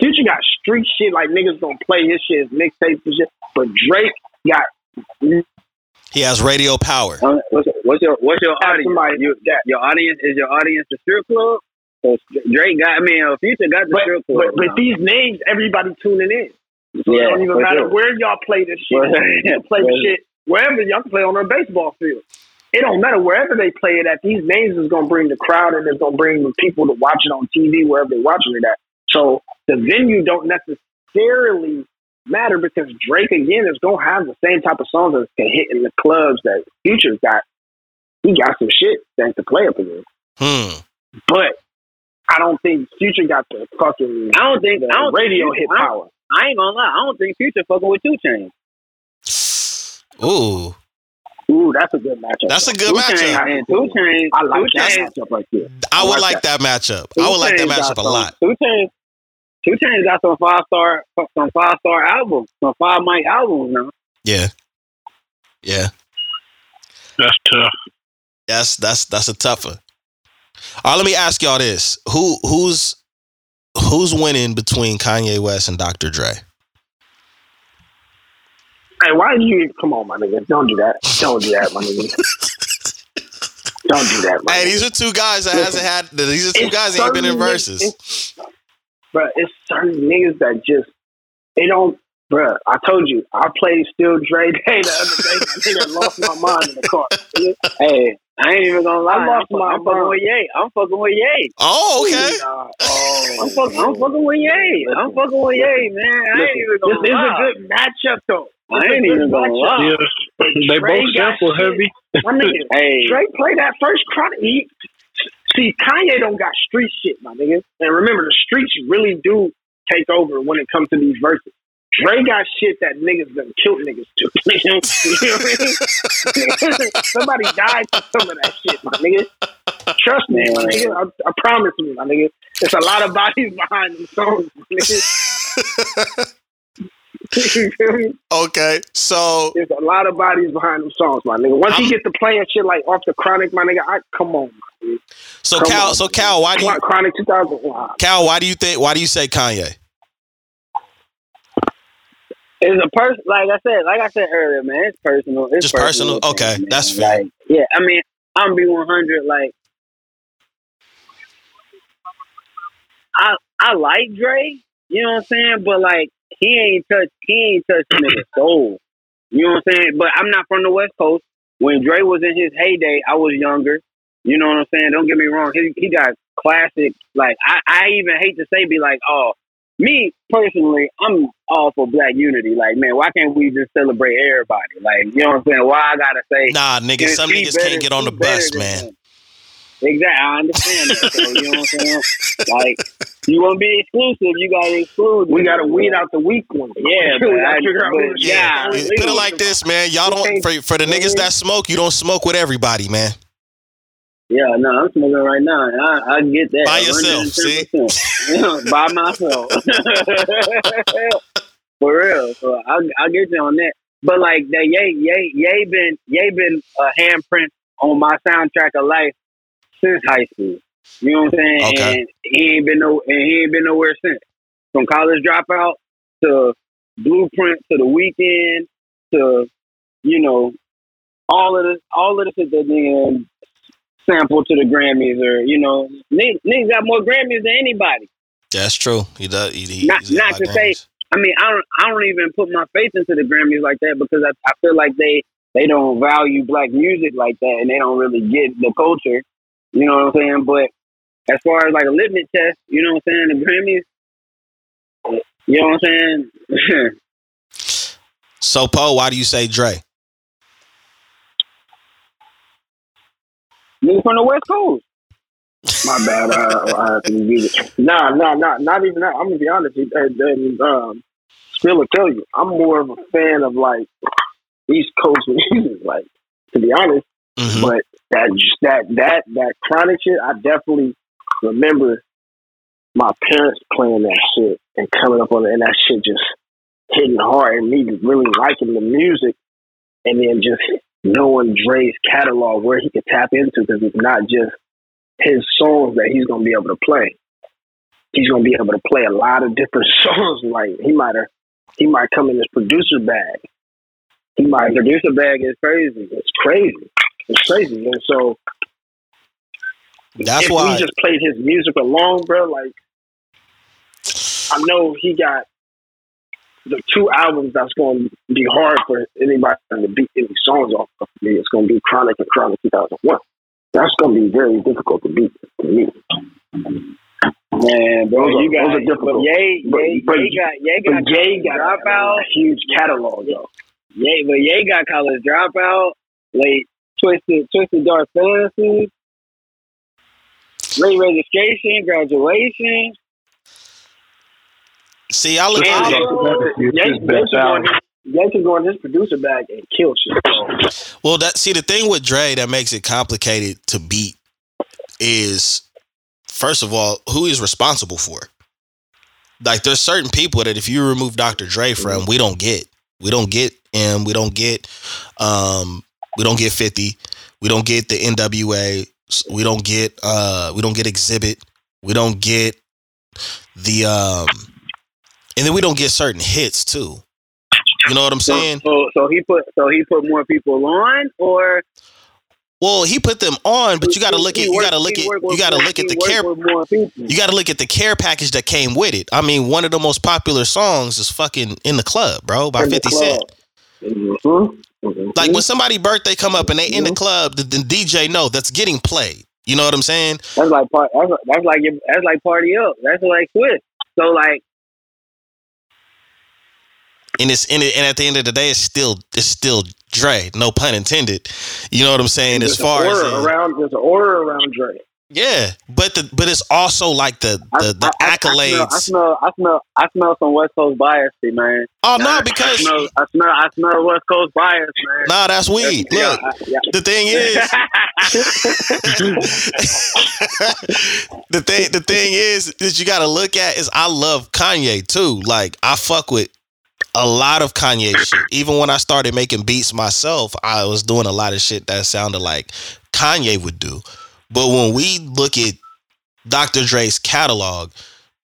Future got street shit like niggas gonna play his shit, his mixtapes and shit. But Drake got He has radio power. Uh, What's, what's your what's your Have audience? somebody You, that. your audience is your audience the strip club? So Drake got. I mean, uh, Future got the But, strip club. but, but now. these names, everybody tuning in. So it don't even matter sure. where y'all play this shit. [laughs] You can play the shit wherever y'all can play on a baseball field. It don't matter wherever they play it at. These names is gonna bring the crowd and it's gonna bring the people to watch it on TV wherever they're watching it at. So the venue don't necessarily matter because Drake again is gonna have the same type of songs that can hit in the clubs that Future's got. He got some shit that can play up against, Hmm. but I don't think Future got the fucking I don't think. the I don't radio think, hit I power. I ain't gonna lie. I don't think Future fucking with Two Chainz. Ooh, Ooh, that's a good matchup. that's a good Two matchup. Chainz and Two Chainz. I like Two that Chainz. matchup right there. I would like like that matchup. I would like that matchup got a lot. Two Chainz, Two Chainz got some five star, some five star albums, some five mic albums now. Yeah, yeah. That's tough. That's that's that's a tougher. All right, let me ask y'all this: Who who's who's winning between Kanye West and Dr. Dre? Hey, why did you come on, my nigga? Don't do that. Don't do that, my nigga. [laughs] Don't do that, my Hey, nigga. these are two guys that hasn't had. These are two It's guys that ain't been in certain niggas- verses. it's- Bruh, it's certain niggas that just they don't. Bruh, I told you, I played Still Dre [laughs] Day the other day. I lost my mind in the car. Hey, I ain't even gonna lie. I lost I'm, my I'm fucking mind. with Ye. I'm fucking with Ye. Oh, okay. Nah, oh, I'm fucking, I'm fucking with Ye. I'm fucking with Ye, man. I ain't even This gonna is lie. a good matchup, though. I It's a ain't good even gonna matchup. lie. Yeah, they Dre both sample heavy. My nigga, [laughs] Hey, Dre play that first chronic. He, see, Kanye don't got street shit, my nigga. And remember, the streets really do take over when it comes to these verses. Dre got shit that niggas done killed niggas to. [laughs] you know what I mean? [laughs] Somebody died for some of that shit, my nigga. Trust me, my nigga. I, I promise you, my nigga. There's a lot of bodies [laughs] behind them songs, my nigga. You okay, so There's a lot of bodies behind them songs, my nigga. Once he I'm- gets to playing shit like off the chronic, my nigga, I come on, my nigga. so Come Cal, on, so. Cal, why do you Chron- Chronic 2000. Cal? Why do you think? Why do you say Kanye? It's a person. Like I said, like I said earlier, man. It's personal. It's Just personal? Okay, man. that's fair. Like, yeah, I mean, I'm gonna be 100. Like, I I like Dre. You know what I'm saying? But like, he ain't touch. He ain't touched nigga's soul. You know what I'm saying? But I'm not from the West Coast. When Dre was in his heyday, I was younger. You know what I'm saying? Don't get me wrong. He, he got classic. Like I, I even hate to say, be like, oh, me personally, I'm all for black unity. Like, man, why can't we just celebrate everybody? Like, you know what I'm saying? Why I gotta say? Nah, nigga, some niggas better- can't get on the bus, man. him. Exactly, I understand that. So, you know what I'm saying? Like, you want to be exclusive, you gotta exclude. We got to weed out the weak ones. [laughs] Yeah, [laughs] we but I- to figure out but Yeah, Yeah, put it like this, man. Y'all don't can't- for, for the niggas that smoke. You don't smoke with everybody, man. Yeah, no, I'm smoking right now. I, I get that. By yourself, see? 110%. Yeah, by myself. [laughs] for real. So I'll, I'll get you on that. But like that, Ye, Ye, Ye been, Ye been a handprint on my soundtrack of life since high school. You know what I'm saying? Okay. And he ain't been no, and he ain't been nowhere since. From college dropout to blueprint to the weekend to, you know, all of this, all of this shit that nigga sample to the Grammys or you know, niggas, niggas got more Grammys than anybody. That's true. He does. He, he, Not- not to of say- I mean, I don't, I don't even put my faith into the Grammys like that because I, I feel like they, they don't value black music like that and they don't really get the culture. You know what I'm saying? But as far as like a litmus test, you know what I'm saying? The Grammys, you know what I'm saying? [laughs] So, Poe, why do you say Dre? Niggas from the West Coast. My bad. I, I have to it. Nah, nah, nah, not even that. I'm gonna be honest. And, and um, will tell you, I'm more of a fan of like East Coast music. [laughs] Like to be honest, Mhm. but that that that that chronic shit, I definitely remember my parents playing that shit and coming up on it, and that shit just hitting hard, and me really liking the music, and then just knowing Dre's catalog where he could tap into because it's not just his songs that he's gonna be able to play. He's gonna be able to play a lot of different [laughs] songs. Like he might have, he might come in his producer bag. He might Producer bag is crazy. it's crazy. It's crazy. And so That's if why. we just played his music along, bro, like I know he got the two albums that's going to be hard for anybody to beat any songs off of me. It's going to be Chronic and Chronic 2001. That's going to be very difficult to beat for me. Man, bro, you got those are difficult. But Ye, But- Ye, but- Ye got Ye got But Jay got dropout. a huge catalog, though. Ye, but Ye got college dropout. Late twisted, twisted dark fantasy. Late registration, graduation. See, I look And at it. Jay- Jay- Jay could his- Jay could go in his producer bag and kill shit. Well, that see the thing with Dre that makes it complicated to beat is first of all who is responsible for. Like there's certain people that if you remove Dr. Dre from, we don't get. We don't get him. We don't get. Um, we don't get Fifty. We don't get the NWA. We don't get. Uh, we don't get Xzibit. We don't get the. Um, and then we don't get certain hits too. You know what I'm saying? so, so he put, so he put more people on, or Well, he put them on, but you got to look at you got to look at you got to look at the care with more people. you got to look at the care package that came with it. I mean, one of the most popular songs is fucking in the club, bro, by Fifty Cent. Mhm. Mhm. Like when somebody birthday come up and they in the club, the, the DJ know that's getting played. You know what I'm saying? That's like part. That's, like- that's like your, that's like party up. That's like Swiss. So like, And it's in it, and at the end of the day, it's still it's still Dre. No pun intended. You know what I'm saying? As far as order around, there's an order around Dre. yeah, but the but it's also like the the, the I, I, accolades. I smell, I smell, I smell, I smell some West Coast bias, man. oh no, I because smell, I smell, I smell West Coast bias, man. nah, that's weed. Yeah, Look, I- yeah. the thing [laughs] is. [laughs] [laughs] the thing the thing is that you gotta look at is I love Kanye too. Like I fuck with a lot of Kanye shit. Even when I started making beats myself, I was doing a lot of shit that sounded like Kanye would do. But when we look at Dr. Dre's catalog,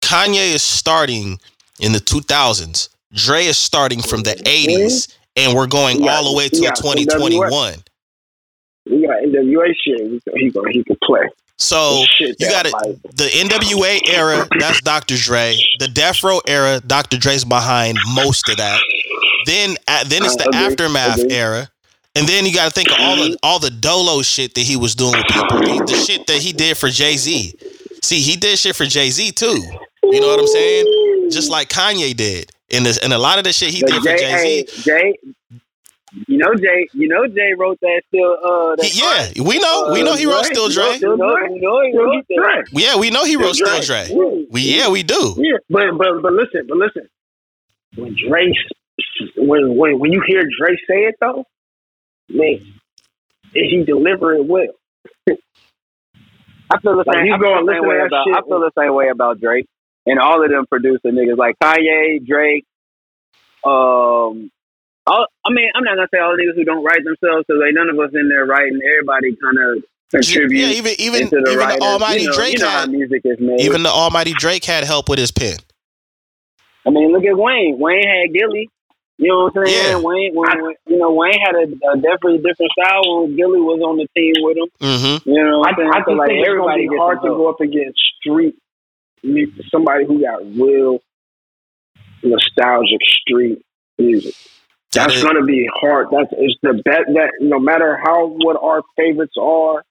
Kanye is starting in the 2000s. Dre is starting from the 80s, and we're going Yeah, all the way to 2021. We got NWA shit. We, he, go- he could play. So Shit you got it. The NWA era, that's Dr. Dre. The Death Row era, Dr. Dre's behind most of that. Then, uh, then it's Uh, the agree, aftermath agree. era, and then you got to think of all the all the Dolo shit that he was doing with people. He- The shit that he did for Jay Z. See, he did shit for Jay Z too. You know what I'm saying? Just like Kanye did. And this, and a lot of the shit he But did for Jay, Jay hey, Z. Jay, you know Jay, you know Jay wrote that still. Uh, that Yeah, we know. We know he wrote Still Dre. You know, you know he wrote that. Dre. Yeah, we know he wrote Still Still Dre. Dre. We yeah, we do. Yeah, but but but listen, but listen. When Dre, when when when you hear Dre say it though, man, he deliver it well. I feel the same. you I go feel and the listen same way that about. shit. I feel the same way about Drake and all of them producer niggas like Kanye, Drake, um, all, I mean, I'm not gonna say all niggas who don't write themselves because ain't none of us in there writing. Everybody kind of contribute Yeah, even even into the even writers. the Almighty you know, Drake you know had music is made. even the Almighty Drake had help with his pen. I mean, look at Wayne. Wayne had Gillie. You know what I'm saying? Yeah. Wayne, Wayne, you know, Wayne had a, a definitely different style when Gillie was on the team with him. Mm-hmm. You know, I, what I'm saying? I So, just like think it's everybody be gets hard to go up against street mu- somebody who got real nostalgic street music. That That's is- gonna be hard. That's it's the bet that no matter how what our favorites are,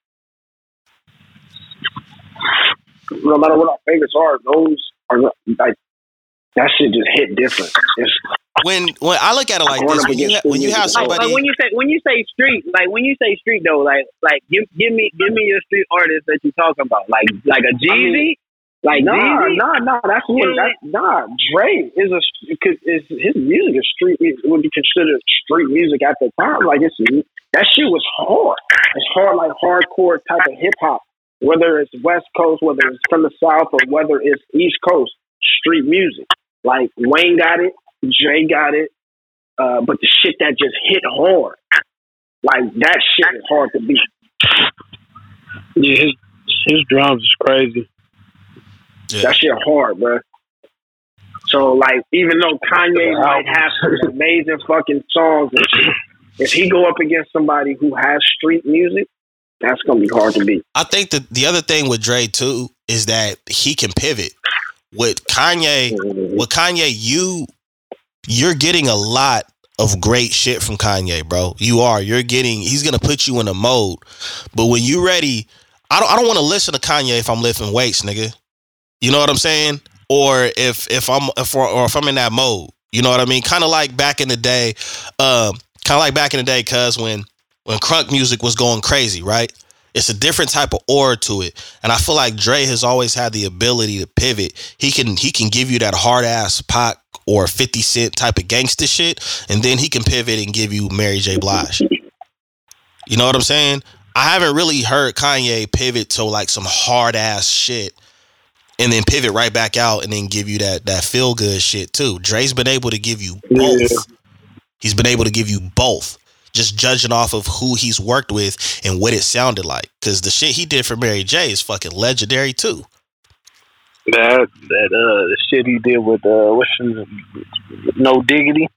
no matter what our favorites are, those are like that shit just hit different. It's When when I look at it like this, when you ha- when you have music. Like, somebody, like when you say when you say street, like when you say street though, like like give give me give me your street artist that you're talking about, like like a Jeezy, like nah, Jeezy. nah, nah. That's what Yeah. that nah. Dre is a cause is his music is street. It would be considered street music at the time. Like it's that shit was hard. It's hard like hardcore type of hip hop. Whether it's West Coast, whether it's from the South, or whether it's East Coast, street music. Like Wayne got it, Jay got it, uh, but the shit that just hit hard, like that shit is hard to beat. Yeah, his his drums is crazy. Yeah. That shit hard, bro. So like, even though Kanye might have some [laughs] amazing fucking songs, and shit, if he go up against somebody who has street music, that's gonna be hard to beat. I think that the other thing with Dre too is that he can pivot. With Kanye, mm-hmm. with Kanye, you you're getting a lot of great shit from Kanye, bro. You are. You're getting. He's gonna put you in a mode. But when you ready, I don't. I don't want to listen to Kanye if I'm lifting weights, nigga. You know what I'm saying? Or if if I'm if or, or if I'm in that mode. You know what I mean? Kind of like back in the day. Um, kind of like back in the day, cuz when when crunk music was going crazy, right? It's a different type of aura to it, and I feel like Dre has always had the ability to pivot. He can he can give you that hard ass Pac or Fifty Cent type of gangster shit, and then he can pivot and give you Mary J. Blige. You know what I'm saying? I haven't really heard Kanye pivot to like some hard ass shit, and then pivot right back out and then give you that that feel good shit too. Dre's been able to give you both. Yeah. He's been able to give you both just judging off of who he's worked with and what it sounded like. Because the shit he did for Mary J is fucking legendary too. That that uh the shit he did with uh what's his no diggity.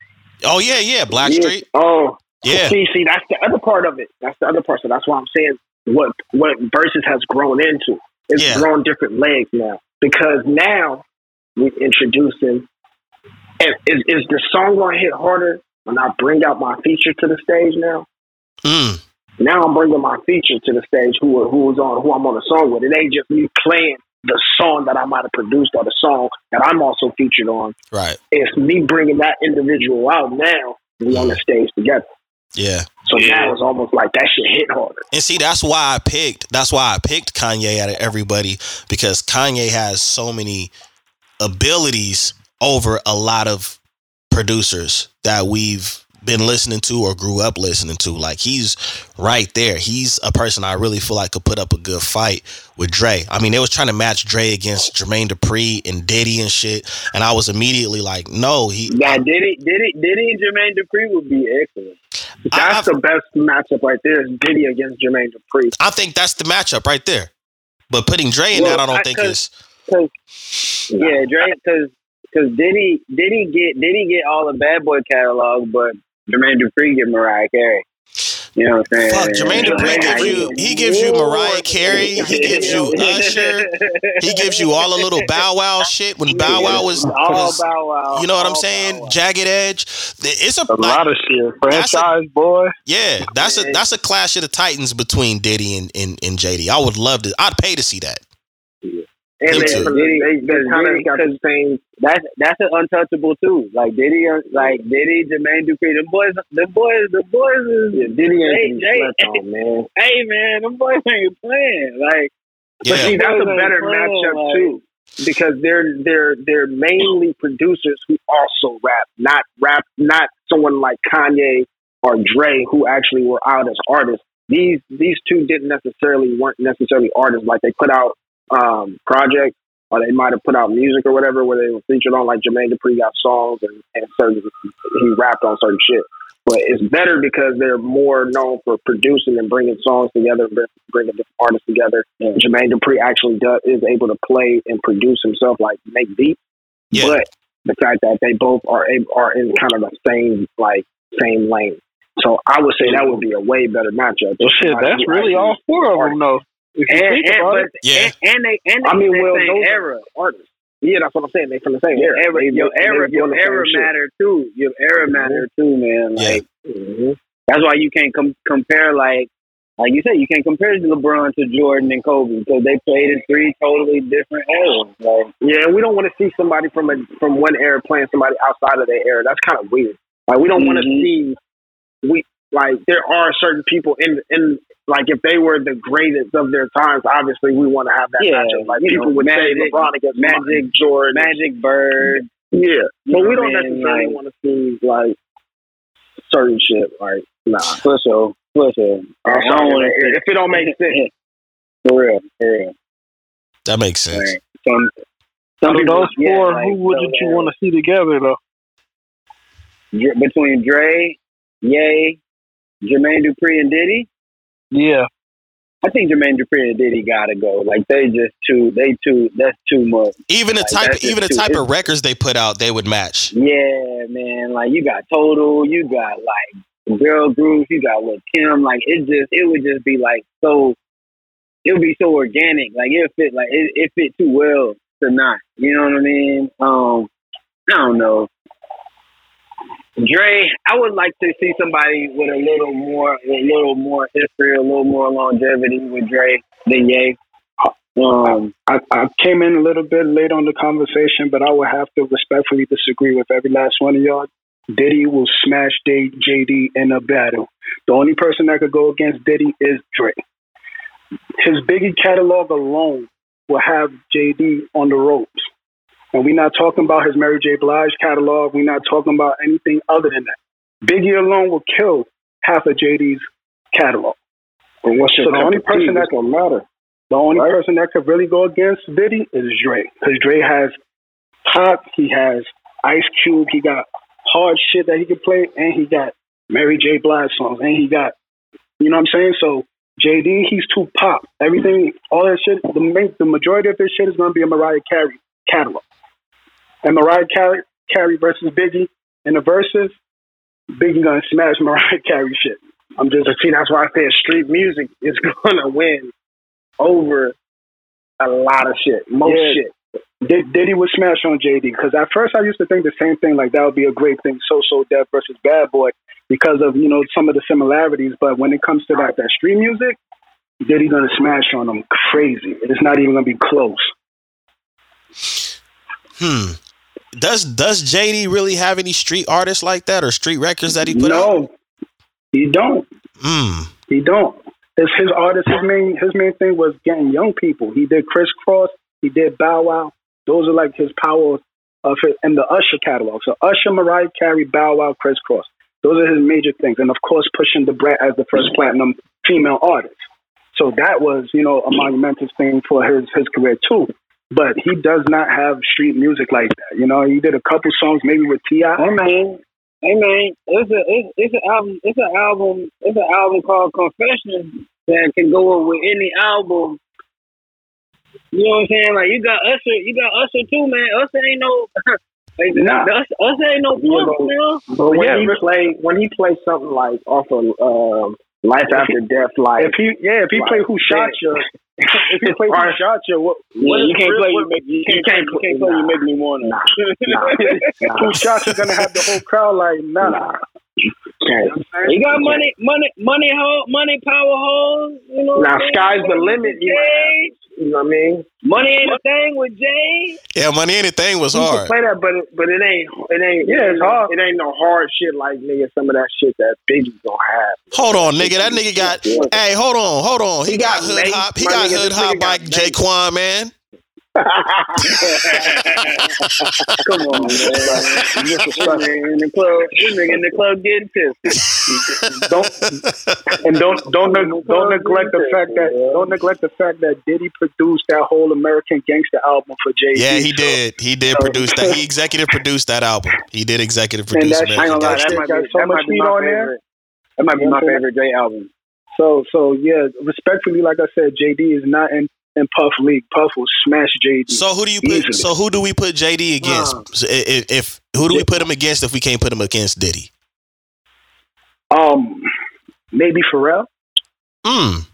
Oh yeah, yeah, Blackstreet. Oh, Yeah, see, see, that's the other part of it. That's the other part. So that's why I'm saying what what verses has grown into. It's Yeah. grown different legs now because now we're introducing. Is is the song gonna hit harder when I bring out my feature to the stage now? mm, Now I'm bringing my feature to the stage. Who who's on who I'm on the song with? It ain't just me playing the song that I might have produced or the song that I'm also featured on. right. It's me bringing that individual out. Now we on the stage together. Yeah. So Yeah. now it's almost like that shit hit harder. And see, that's why I picked. That's why I picked Kanye out of everybody because Kanye has so many abilities over a lot of producers that we've been listening to or grew up listening to. Like he's right there. He's a person I really feel like could put up a good fight with Dre. I mean, they was trying to match Dre against Jermaine Dupri and Diddy and shit, and I was immediately like, no, he. Yeah, Diddy, Diddy, Diddy and Jermaine Dupri would be excellent. That's I- the best matchup right there. Is Diddy against Jermaine Dupri. I think that's the matchup right there. But putting Dre in Well, that, I don't I- think is. Yeah, Dre, because because Diddy Diddy get Diddy get all the Bad Boy catalog, but Jermaine Dupri get Mariah Carey. You know what I'm saying? Fuck, Jermaine Dupri gives you he gives you Mariah Carey, he gives you [laughs] Usher, he gives you all the little Bow Wow shit when Bow Wow was, all was- Bow Wow. you know what I'm saying? Jagged Edge. It's a, A like, lot of shit. That's a- boy. yeah. That's a that's a clash of the Titans between Diddy and, and, and JD. I would love to. I'd pay to see that. And Them they, two. they, they kind of Diddy- got the same. That's that's an untouchable too. Like Diddy, uh, like Diddy, Jermaine Dupri, the boys, the boys, the boys is. Yeah, Diddy ain't Hey, hey, Jay- on, [laughs] man. Hey man, them boys ain't playing. Like But [laughs] see, that's a better playing, matchup like- too, because they're they're they're mainly producers who also rap, not rap, not someone like Kanye or Dre who actually were out as artists. These these two didn't necessarily weren't necessarily artists. Like they put out um, projects, or they might have put out music or whatever where they were featured on. Like Jermaine Dupri got songs and, and certain he rapped on certain shit. But it's better because they're more known for producing and bringing songs together, bringing different artists together. And Jermaine Dupri actually does, is able to play and produce himself, like make beats. Yeah. But the fact that they both are able, are in kind of the same like same lane. So I would say that would be a way better matchup. Well, shit, that's really all four of them, though. If you And think and, about but, it. Yeah. and and they and they I mean, the well, same those are era. artists. Yeah, that's what I'm saying. They from the same Your era. era, They- your they- era, they your doing the same era shit. matter too. Your era matter too, man. Yeah. Like Mhm. that's why you can't com- compare like like you said, you can't compare LeBron to Jordan and Kobe because they played in three totally different eras. Like Yeah, we don't want to see somebody from a from one era playing somebody outside of their era. That's kind of weird. Like we don't want to see we like there are certain people in in like if they were the greatest of their times, obviously we want to have that Yeah, matchup. Like you people know, would Magic- say LeBron against Magic, Jordan. Magic Bird. Yeah, You but we don't I necessarily Like- want to see like certain shit. Like nah, For sure, for sure. I'm don't sorry, want if, if it don't make sense. [laughs] For real, for real. That makes sense. Right. Some, some Out people- those yeah, four, like, who wouldn't so, you want to see together, though? Between Dre, Ye, Jermaine Dupri, and Diddy? Yeah. I think Jermaine Dupri and Diddy gotta go. Like they just too, they too. That's too much. Even the Like, type, even the too- type of records they put out, they would match. Yeah, man. Like you got Total, you got like Girl groups, you got Lil Kim. Like it just, it would just be like so. It would be so organic. Like it fit, like it, it fit too well to not. You know what I mean? Um, I don't know. Dre, I would like to see somebody with a little more, a little more history, a little more longevity with Dre than Ye. Um, I, I came in a little bit late on the conversation, but I would have to respectfully disagree with every last one of y'all. Diddy will smash Day, JD in a battle. The only person that could go against Diddy is Dre. His Biggie catalog alone will have JD on the ropes. And we're not talking about his Mary J. Blige catalog. We're not talking about anything other than that. Biggie alone will kill half of JD's catalog. But what's So the only cup of tea? person that- gonna matter. The only Right. person that could really go against Diddy is Dre. Because Dre has Pop, he has Ice Cube, he got hard shit that he could play, and he got Mary J. Blige songs, and he got, you know what I'm saying? So JD, he's too pop. Everything, all that shit, the, the majority of this shit is going to be a Mariah Carey catalog. And Mariah Carey, Carey versus Biggie in the verses, Biggie going to smash [laughs] Mariah Carey shit. I'm just But see, that's why I said street music is [laughs] gonna win over a lot of shit. Most Yeah. shit. Did, Diddy would smash on JD because at first I used to think the same thing, like that would be a great thing, So So Def versus Bad Boy, because of you know some of the similarities. But when it comes to that that street music, Diddy gonna smash on them crazy. It's not even gonna be close. Hmm. Does Does JD really have any street artists like that or street records that he put out? no, he don't. Hmm. He don't. His his artist, his main his main thing was getting young people. He did Kris Kross, he did Bow Wow. Those are like his power of it and the Usher catalog. So Usher, Mariah Carey, Bow Wow, Kris Kross. Those are his major things. And of course pushing Da Brat as the first platinum female artist. So that was, you know, a monumental thing for his his career too. But he does not have street music like that. You know, he did a couple songs maybe with T.I. Hey man, hey man, it's a it's, it's an album. It's an album. It's an album called Confessions that can go with any album. You know what I'm saying? Like you got Usher, you got Usher too, man. Usher ain't no. [laughs] like, Nah. Usher, Usher ain't no Yeah, punk, but- you know. But when Yeah, he play when he plays something like off of um, Life After Death, life. If he yeah, if he play Who Shot. You, [laughs] if he play Who. Shot You, what, Yeah, what you can't real- play. You what- make you can't, can't play, you can't play- play. You make me wanna. Nah, [laughs] nah, Who Shot You gonna have the whole crowd like nah. nah. Okay. You got money, money, money, ho, money, power hoes. You know. Now sky's the limit. You, Jay. have, you know what I mean? Money ain't a thing with Jay. Yeah, money anything was You can hard. play that, but it, but it ain't it ain't Yeah, it's hard. It ain't no hard shit like nigga. Some of that shit that Biggie's gonna have. Hold on, nigga. That nigga got. Hey, hold on, hold on. He, He got, got hood Mace, hop. He got hood hop nigga by got Mace. Jaquan, man. Come on, man. This nigga in the club, this nigga in the club getting pissed. don't and don't don't neg- don't neglect the fact that don't neglect the fact that Diddy produced that whole American Gangster album for Jay Yeah, he did. He did produce that. He executive produced that album. He did executive produce that shit I ain't gonna lie, that might Got be, so that much might be heat my on there. favorite. That might be my favorite Jay album. So so yeah, respectfully, like I said, JD is not in, in Puff League. Puff will smash JD. So who do you put? Easily. So who do we put JD against? So i- i- if, who do we put him against if we can't put him against Diddy? um, maybe Pharrell. Mm.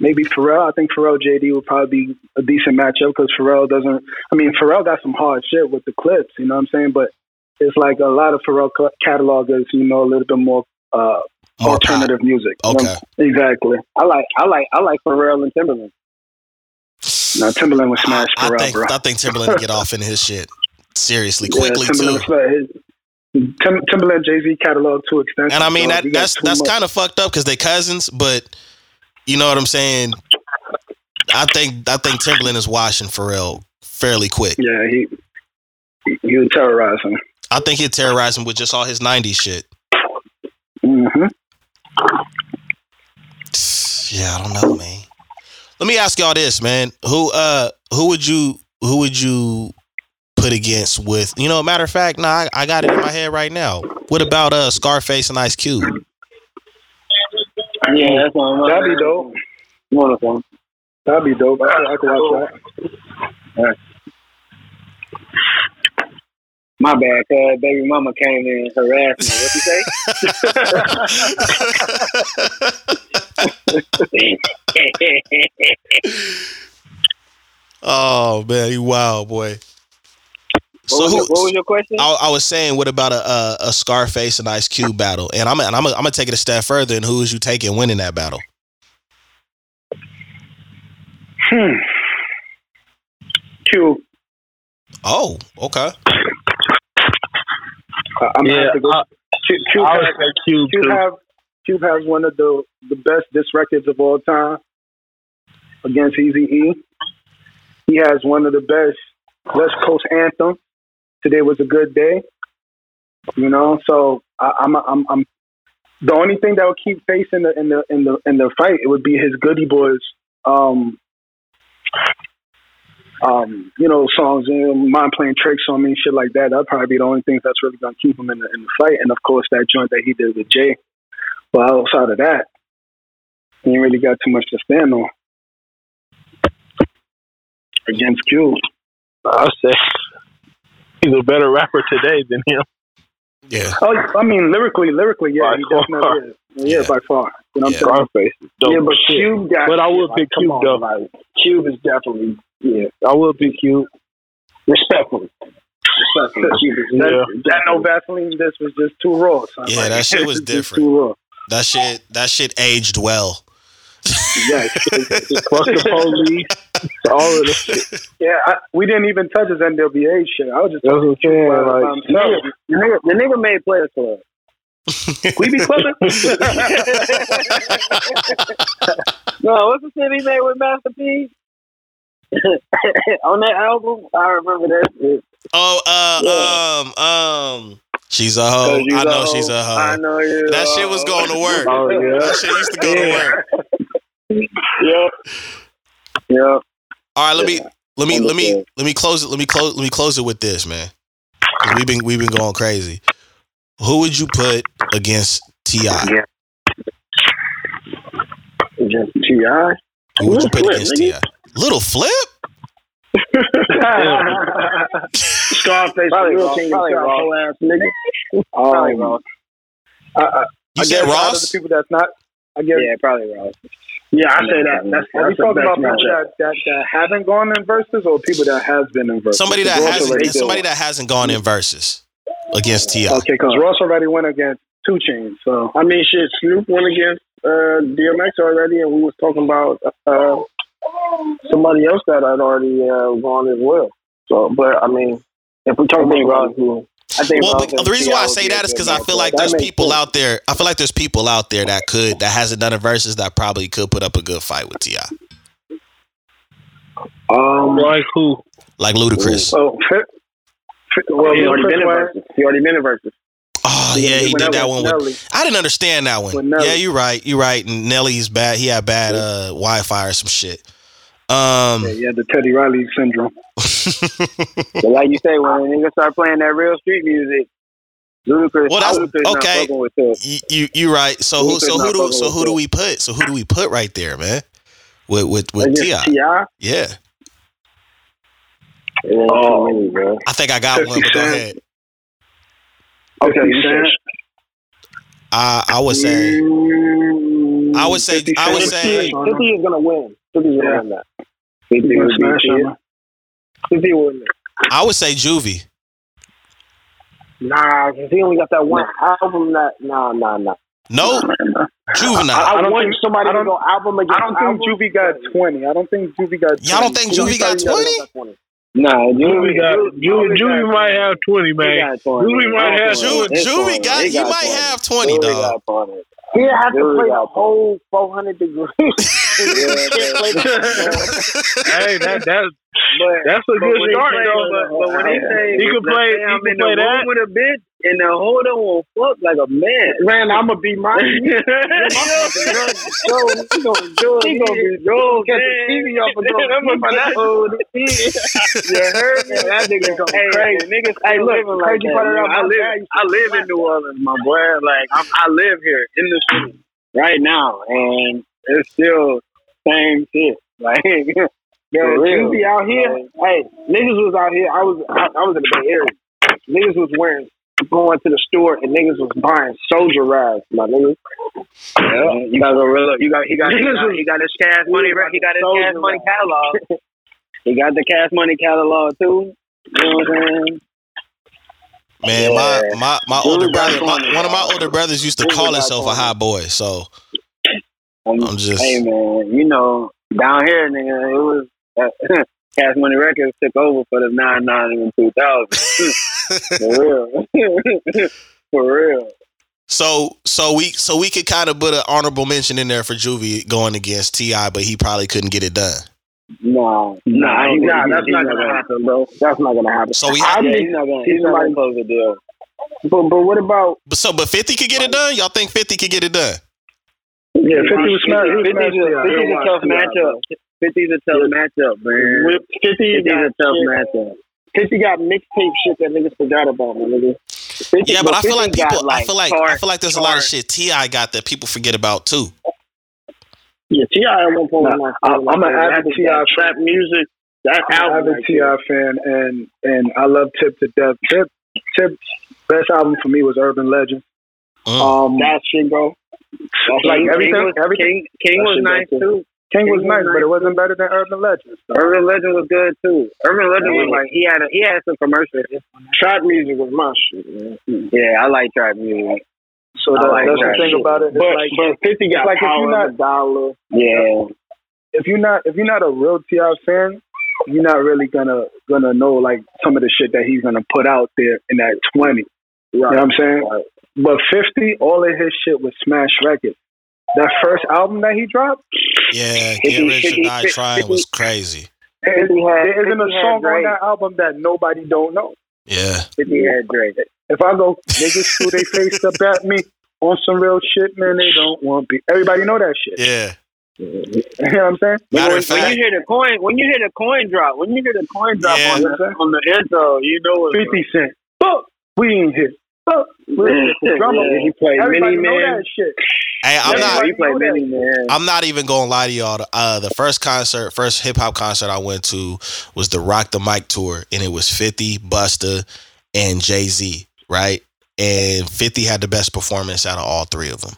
Maybe Pharrell. I think Pharrell JD would probably be a decent matchup because Pharrell doesn't. I mean, Pharrell got some hard shit with the Clipse. You know what I'm saying? But it's like a lot of Pharrell ca- catalog is you know a little bit more uh, More alternative music. You know? Okay. Exactly. I like, I like, I like Pharrell and Timbaland. Now Timbaland was smash I, I think bro. I think Timbaland would get off in his shit seriously quickly too. Timbaland, his- Tim, Timbaland Jay Z catalog too extensive. And I mean so that that's that's kind of fucked up because they cousins, but you know what I'm saying. I think I think Timbaland is washing Pharrell fairly quick. Yeah, he he, would terrorize him. I think he'd terrorize him with just all his '90s shit. hmm Yeah, I don't know, man. Let me ask y'all this, man. Who uh who would you who would you put against with you know, matter of fact, nah, I, I got it in my head right now. What about uh Scarface and Ice Cube? Yeah, that's one. of my That'd be favorites. dope. One of them. That'd be dope. I, I could watch that. My bad, cuz baby mama came in and harassed me. What you say? [laughs] oh man, you wild boy. What, So was who, your, what was your question? I, I was saying, what about a, a a Scarface and Ice Cube battle? And I'm and I'm I'm gonna take it a step further. And who is you taking winning that battle? Hmm. Cube. Oh, okay. I'm Yeah, have to go. I, Q, Q, I has, Cube Cube Cube has one of the the best disc records of all time against Easy E. He has one of the best West Coast anthem. Today was a good day. You know, so I, I'm I'm I'm the only thing that would keep face in the in the in the in the fight it would be his Geto Boys um um you know songs and mind playing tricks on me shit like that that'd probably be the only thing that's really gonna keep him in the in the fight and of course that joint that he did with Jay but outside of that he ain't really got too much to stand on against Q I'll say he's a better rapper today than him. Yeah. oh I mean lyrically lyrically yeah By he far. definitely is yeah, Yeah. by far you know what I'm Yeah. saying Scarface is dope. yeah, but as shit. Cube got. But I shit, will like, pick come Cube, on, though. Like, Cube is definitely yeah, I will pick Cube. respectfully. Respectfully, [laughs] Cube is that, Yeah. that no Vaseline this was just too raw son. Yeah, that [laughs] shit was different. too raw That shit that shit aged well. yes [laughs] Fuck the police. All of this. Yeah, I, we didn't even touch his NWA shit. I was just That's what I'm saying. by, by Like, himself. the, nigga, the nigga made Players Club. We be clubbing. [laughs] No, what's the city he made with Master P? [laughs] On that album, I remember that shit. Oh, uh, um, um, she's a hoe. I know a she's a hoe. I know you. That shit was going to work. oh yeah. That shit used to go to work. [laughs] Yep. Yep. All right, let me let me let me let me close it. Let me close let me close it with this, man. we've been we've been going crazy. Who would you put against Ti? Yeah. Against T.I. Who would you put Flip, against. Ti? Lil Flip? [laughs] Scarface, Probably real Ross, king of probably whole ass nigga. Probably Um, Ross. I, I, You I said guess Ross? the people that's not. I guess. Yeah, probably Ross. Yeah, I say that. That's, Are we that's talking about people that, that, that haven't gone in verses or people that has been in verses? Somebody that hasn't somebody that hasn't gone in verses against Ti. Okay, because Ross already went against Two Chainz, so I mean, shit, Snoop went against uh, DMX already, and we was talking about uh, somebody else that had already uh, gone as well. So, but I mean, if we talk I about think Ross Ross, who, I think Well, Ross but and the reason why I say would be that a is good because I feel like there's people sense. out there. I feel like there's people out there that could that hasn't done a verses that probably could put up a good fight with Ti. Um, Like who? like Ludacris. Oh, [laughs] Fifth, Fifth, well, he already Fifth been in Wayne, versus. He already been in versus. Oh yeah, he did that one with. Nelly. I didn't understand that one. Yeah, you're right. You're right. And Nelly's bad. He had bad uh, Wi-Fi or some shit. Um, Yeah, yeah, the Teddy Riley syndrome. [laughs] But like you say, when niggas start playing that real street music, Ludacris, Well, that's- Ludacris okay. fucking with it. you you you right. So who so who do so who do we put? So who do we put right there, man? With with with Ti. T.I.? Yeah, It ain't Oh. many. I think I got one. But go ahead. Okay, 50. I I would say I would say I would say 50, 50 is gonna win. 50 is gonna win that. He's 50 gonna smash 50 will win that. I would say Juvie. Nah, cause he only got that one album. That nah, nah, nah. No, Juvenile. I, I, don't want think- somebody I to don't- go album against I don't think album. Juvie got 20. I don't think Juvie got 20. Y'all don't think Juvie got Juvie 20? 20? Nah, Juvie Juvie, got Juvie, Juvie might have twenty, he man. got 20. Juvie might have Ju- Juvie- It's Juvie got He he might 20. have twenty, Juvie dog. He have to play the whole 400 Degreez. hey, that that But that's a good start, play- though. But, but when he say He could play- say he I'm could play that. with a bitch and the holder will fuck like a man. Man, I'm gonna be my. [laughs] He he gonna be Joe. He gonna be Joe. Get the TV off and go. I'm a keep it. [laughs] You heard me? That nigga go Hey, crazy. niggas Hey, look, living like crazy that. part man. about I live, I live in New Orleans, my boy. Like I'm, I live here in the city right now, and it's still same shit. [laughs] Like Yeah, For real. Juvie out here. Hey, niggas was out here. I was I, I was in the Bay Area. Niggas was wearing going to the store and niggas was buying soldier rags, my nigga. Yeah, you gotta go real. You got he got he got, he got his cash money. He got his cash money catalog. [laughs] He got the cash money catalog too. You know what I'm saying? Man, my Yeah. my my Juvie older brother, my, one of my older brothers used to call himself a 20. high boy. So I'm, I'm just hey man, you know down here, nigga, it was [laughs] Cash Money Records took over for the nine nine and two thousand. [laughs] for real, [laughs] for real. so so we so we could kind of put an honorable mention in there for Juvie going against Ti, but he probably couldn't get it done. No, Nah, he- nah, he- that's he's not gonna happen, bro. That's not gonna happen. So we I have, Yeah, he's not gonna. he's He's not somebody- gonna close the deal. but but what about but so but Fifty could get it done. Y'all think Fifty could get it done? Yeah, 50 was smash. he was 50's smash a, 50's a tough matchup. 50's a tough matchup, man. with 50 50's a got tough shit- matchup. 50 got mixtape shit that niggas forgot about, my nigga. 50 Yeah, but I feel like 50 got, people. I feel like I feel like there's a lot of shit Ti got that people forget about too. Yeah, Ti at one point. Nah, I'm- like, I'm an avid T.I. trap music. That I'm an avid right Ti there. fan, and and I love Tip to death. Tip, Tip, best album for me was Urban Legend. Mm. Um, that shit, bro. like King- everything, King was, everything. King, King That was nice dope, too. King was was nice, but it wasn't better than Urban Legend. So. Urban Legend was good too. Urban Legend was like he had a, he had some commercials. Trap music was my shit, man. Yeah, I like trap music. So I that, like that's the that thing shit. about it. It's But like but 50 got like if power you're not- a dollar. Yeah, if you're not if you're not a real Ti fan, you're not really gonna gonna know like some of the shit that he's gonna put out there in that twenty. You know what I'm saying? But fifty, all of his shit was smash records. That first album that he dropped, Yeah, Fifty- Get Rich or Die Trying was crazy. there, 50 had- there isn't a song on that album that nobody don't know. Yeah, Fifty had Drake. If I go niggas threw their face up at me on some real shit, man, they don't want me. Everybody know that shit. yeah. You know what I'm saying? When, of when you hear the coin, when you hear the coin drop, when you hear the coin drop Yeah. on the on the intro, you know it's Fifty Cent. Fuck, we ain't here. Fuck, we ain't here. Drummer. Yeah, he played Everybody Mini know Man. that shit. Hey, I'm yeah, not. he played know Man. I'm not even gonna lie to y'all. Uh, the first concert, first hip hop concert I went to was the Rock the Mic tour, and it was 50, Busta, and Jay Z, right? And 50 had the best performance out of all three of them.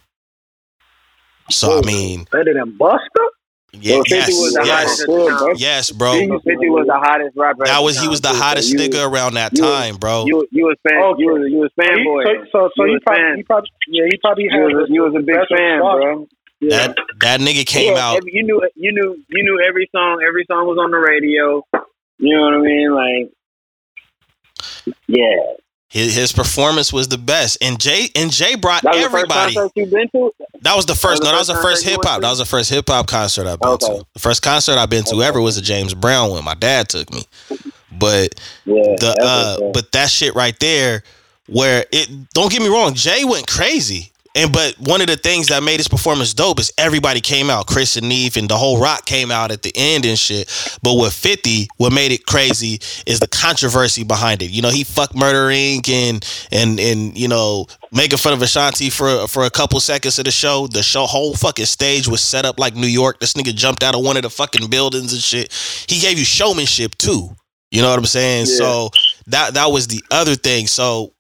So I mean, Better than Busta? Yeah, Well, 50 yes, was the yes, hottest at the yes, bro. Fifty was the hottest rapper. at That was he was the too. So hottest you, nigga around that you- time, bro. You you was fan. Okay. You was you was fanboy. So, so, so You probably, fan. he probably, yeah, he probably You had. was, a, you was a big fan, spot. bro. Yeah. That that nigga came Yeah, out. you knew you knew you knew every song. Every song was on the radio. You know what I mean? Like, yeah. His, his performance was the best, and Jay and Jay brought That everybody. the first concert you been to? That was the first. no, that was the first first concert you hip hop. That was the first hip hop concert I've been Okay. to. The first concert I've been to Okay. ever was a James Brown one. My dad took me, but Yeah. the uh, but that shit right there, where it don't get me wrong, Jay went crazy. And but one of the things that made his performance dope is everybody came out. Chris and Neef and the whole Roc came out at the end and shit. But with 50, what made it crazy is the controversy behind it. You know, he fucked Murder Inc. and and and you know, making fun of Ashanti for for a couple seconds of the show. The show whole fucking stage was set up like New York. This nigga jumped out of one of the fucking buildings and shit. He gave you showmanship too. You know what I'm saying? Yeah. So that that was the other thing. So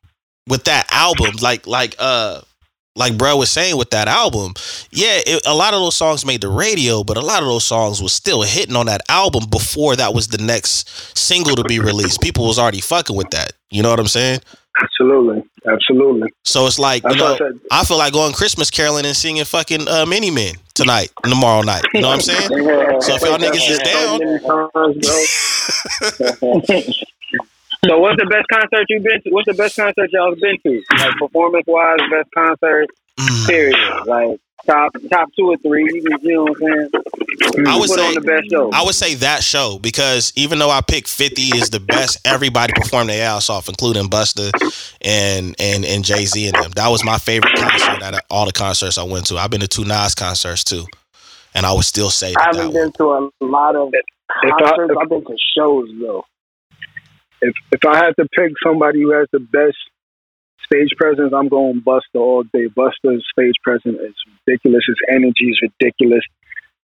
with that album, like like uh like bro was saying with that album, yeah, it, a lot of those songs made the radio, but a lot of those songs was still hitting on that album before that was the next single to be released. People was already fucking with that. You know what I'm saying? Absolutely, absolutely. So it's like you know, I said. I feel like going Christmas caroling and singing fucking uh, Many Men tonight, and tomorrow night. You know what I'm saying? [laughs] So if y'all niggas is down, [laughs] [laughs] So what's the best concert you've been to? What's the best concert y'all been to? Like performance wise, best concert, mm, period. Like top top two or three. You, can- you know what I'm saying? I would say the best show. I would say that show because even though I picked 50 is the best, everybody performed their ass off, including Busta and and and Jay Z and them. That was my favorite concert out of all the concerts I went to. I've been to two Nas concerts too, and I would still say that. I haven't that one. been to a lot of concerts. I've been to shows though. If if I had to pick somebody who has the best stage presence, I'm going Busta all day. Busta's stage presence is ridiculous. His energy is ridiculous.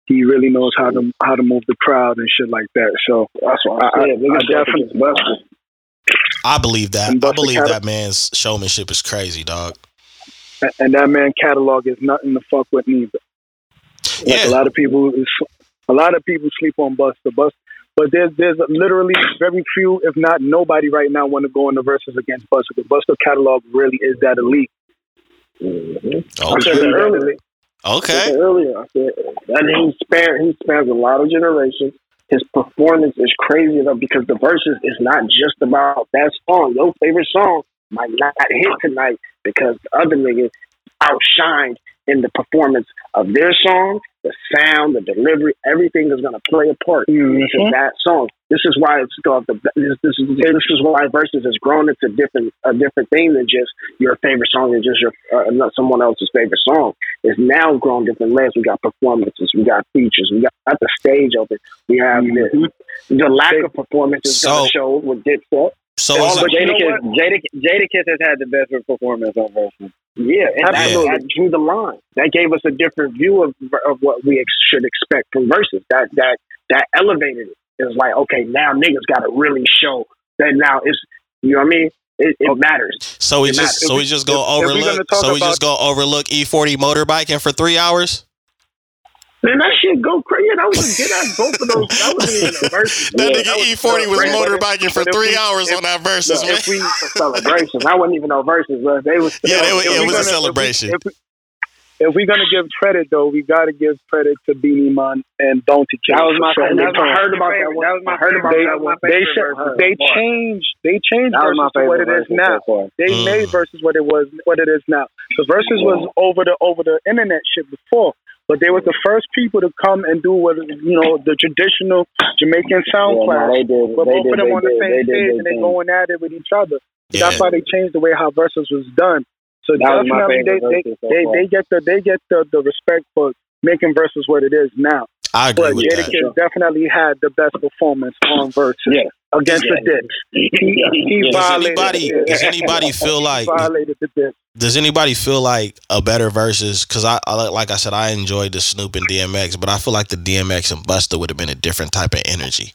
He really knows how to how to move the crowd and shit like that. So That's what I- I, said. I- Niggas I definitely- against Busta. I believe that. I believe Cat- that man's showmanship is crazy, dog. and that man catalog is nothing to fuck with neither. Like Yeah. a lot of people, a lot of people sleep on Busta. Busta, but there's there's literally very few, if not nobody, right now want to go in the verses against Busta. Because Busta catalog really is that elite. Mm-hmm. I Okay. said it earlier. I Okay. said earlier. I said that he spans he spans a lot of generations. His performance is crazy enough because the verses is not just about that song. Your favorite song might not hit tonight because the other niggas outshined in the performance of their song, the sound, the delivery, everything is going to play a part into that song. This is why it's called the. This, this is this is why verses has grown into different a different thing than just your favorite song and just your uh, not someone else's favorite song. It's now grown different layers. We got performances, we got features, we got the stage of it. We have the, the lack of performance is going So- to show with Dipset. So All is of it, you know Jadakiss, Jadakiss, Jadakiss has had the best performance on versus. Yeah, and Absolutely. that drew the line. That gave us a different view of of what we ex- should expect from verses. That that that elevated it. It was like, okay, now niggas got to really show that now it's you know what I mean. It, it matters. so we If just we- so we just go if- overlook so we just go overlook E-40 motorbiking for three hours. Man, that shit go crazy. Yeah, that was a good ass both of those. That was in the verses. [laughs] That Yeah, nigga was E-40 was crazy. motorbiking for three we- hours if- on that versus, man. If we celebration, I wasn't even no verses, but they was. Yeah, they were- If it was a gonna- if we- celebration. If, we, if we're gonna give credit, though, we got to give credit to Beenie Man and Bounty Killer. That was my favorite. setting the I heard about that one. That was my I heard about They, that one. they, favorite they changed they changed That my versus to what it is now. so. They Mm. made versus what it was what it is now. The verses was over the over the internet shit before, but they was the first people to come and do what you know the traditional Jamaican sound Yeah, no, class. they did. But they both did, of them on the did, same they stage and they did. going at it with each other. Yeah. That's why they changed the way how verses was done. So That was definitely they they, so they, they get the they get the, the respect for making verses what it is now. I agree But with that. Jadakiss definitely had the best performance on versus Yeah. Against the Yeah. Dips. He, he Does violated anybody does anybody feel like violated the Dips. does anybody feel like a better versus because I, I like I said I enjoyed the Snoop and DMX, but I feel like the DMX and Busta would have been a different type of energy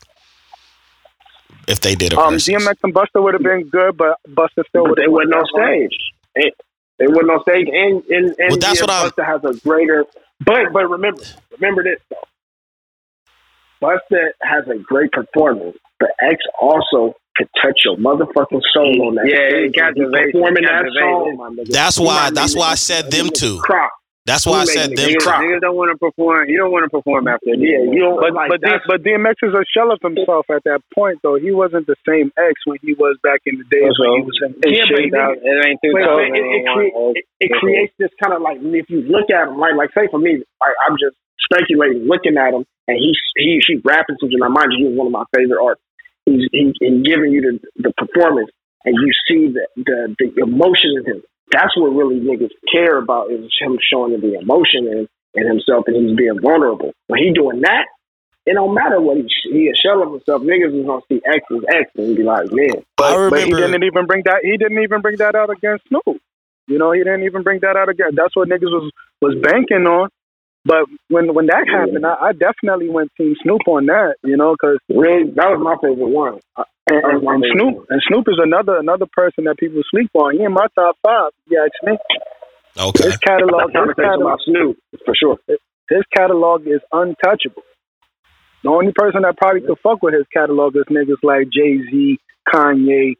if they did a Um, versus. DMX and Busta would have been good, but Busta still would they have wasn't on stage. It, they wasn't on stage, and and, and Well, that's yeah, what I'm- Busta has a greater. But but remember remember this though. Busta has a great performance, but X also could touch your motherfucking soul on that. Yeah, stage. it got the bass, performing it got that the song. bass. my nigga. That's He why- might that's why I said them two. Cry. That's why I said them. the Niggas, crop. niggas don't want to perform. You don't want to perform after. Yeah, you don't But like but, D, but DMX is a shell of himself at that point, though. He wasn't the same X when he was back in the days when he was in, in Yeah, but shape. nigga- It ain't two Wait, thousand. it, it, it, it creates this kind of like if you look at him, like like say for me, I, I'm just speculating, looking at him, and he's he he rapping something. Now, mind you, he's one of my favorite artists. He's he, he's giving you the the performance, and you see the the the emotion in him. That's what really niggas care about is him showing the emotion in, in himself, and he's being vulnerable. When he doing that, it don't matter what he he a shell of himself. Niggas is gonna see X as X and be like, man, But, I but he didn't even bring that. He didn't even bring that out against Snoop. You know, he didn't even bring that out again. That's what niggas was was banking on. But when when that happened, I, I definitely went Team Snoop on that. You know, because really, that was my favorite one. and, and, and favorite Snoop one. and Snoop is another another person that people sleep on. He in my top five. if You ask me. Okay. His catalog, his catalog, Snoop for sure. his catalog is untouchable. The only person that probably could fuck with his catalog is niggas like Jay Z, Kanye,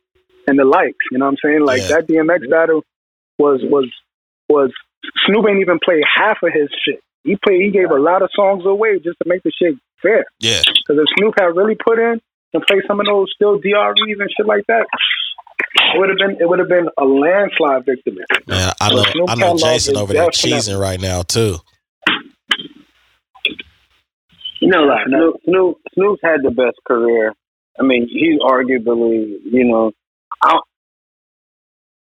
and the likes. You know what I'm saying? Like Yeah. that DMX battle was was was Snoop ain't even played half of his shit. He played he gave a lot of songs away just to make the shit fair. Yeah. Because if Snoop had really put in and played some of those still DREs and shit like that, it would have been it would have been a landslide victory. Man, I know Snoop I know Jason over there definitely- cheesing right now too. You know, like Snoop, Snoop, Snoop's had the best career. I mean, he's arguably, you know, I,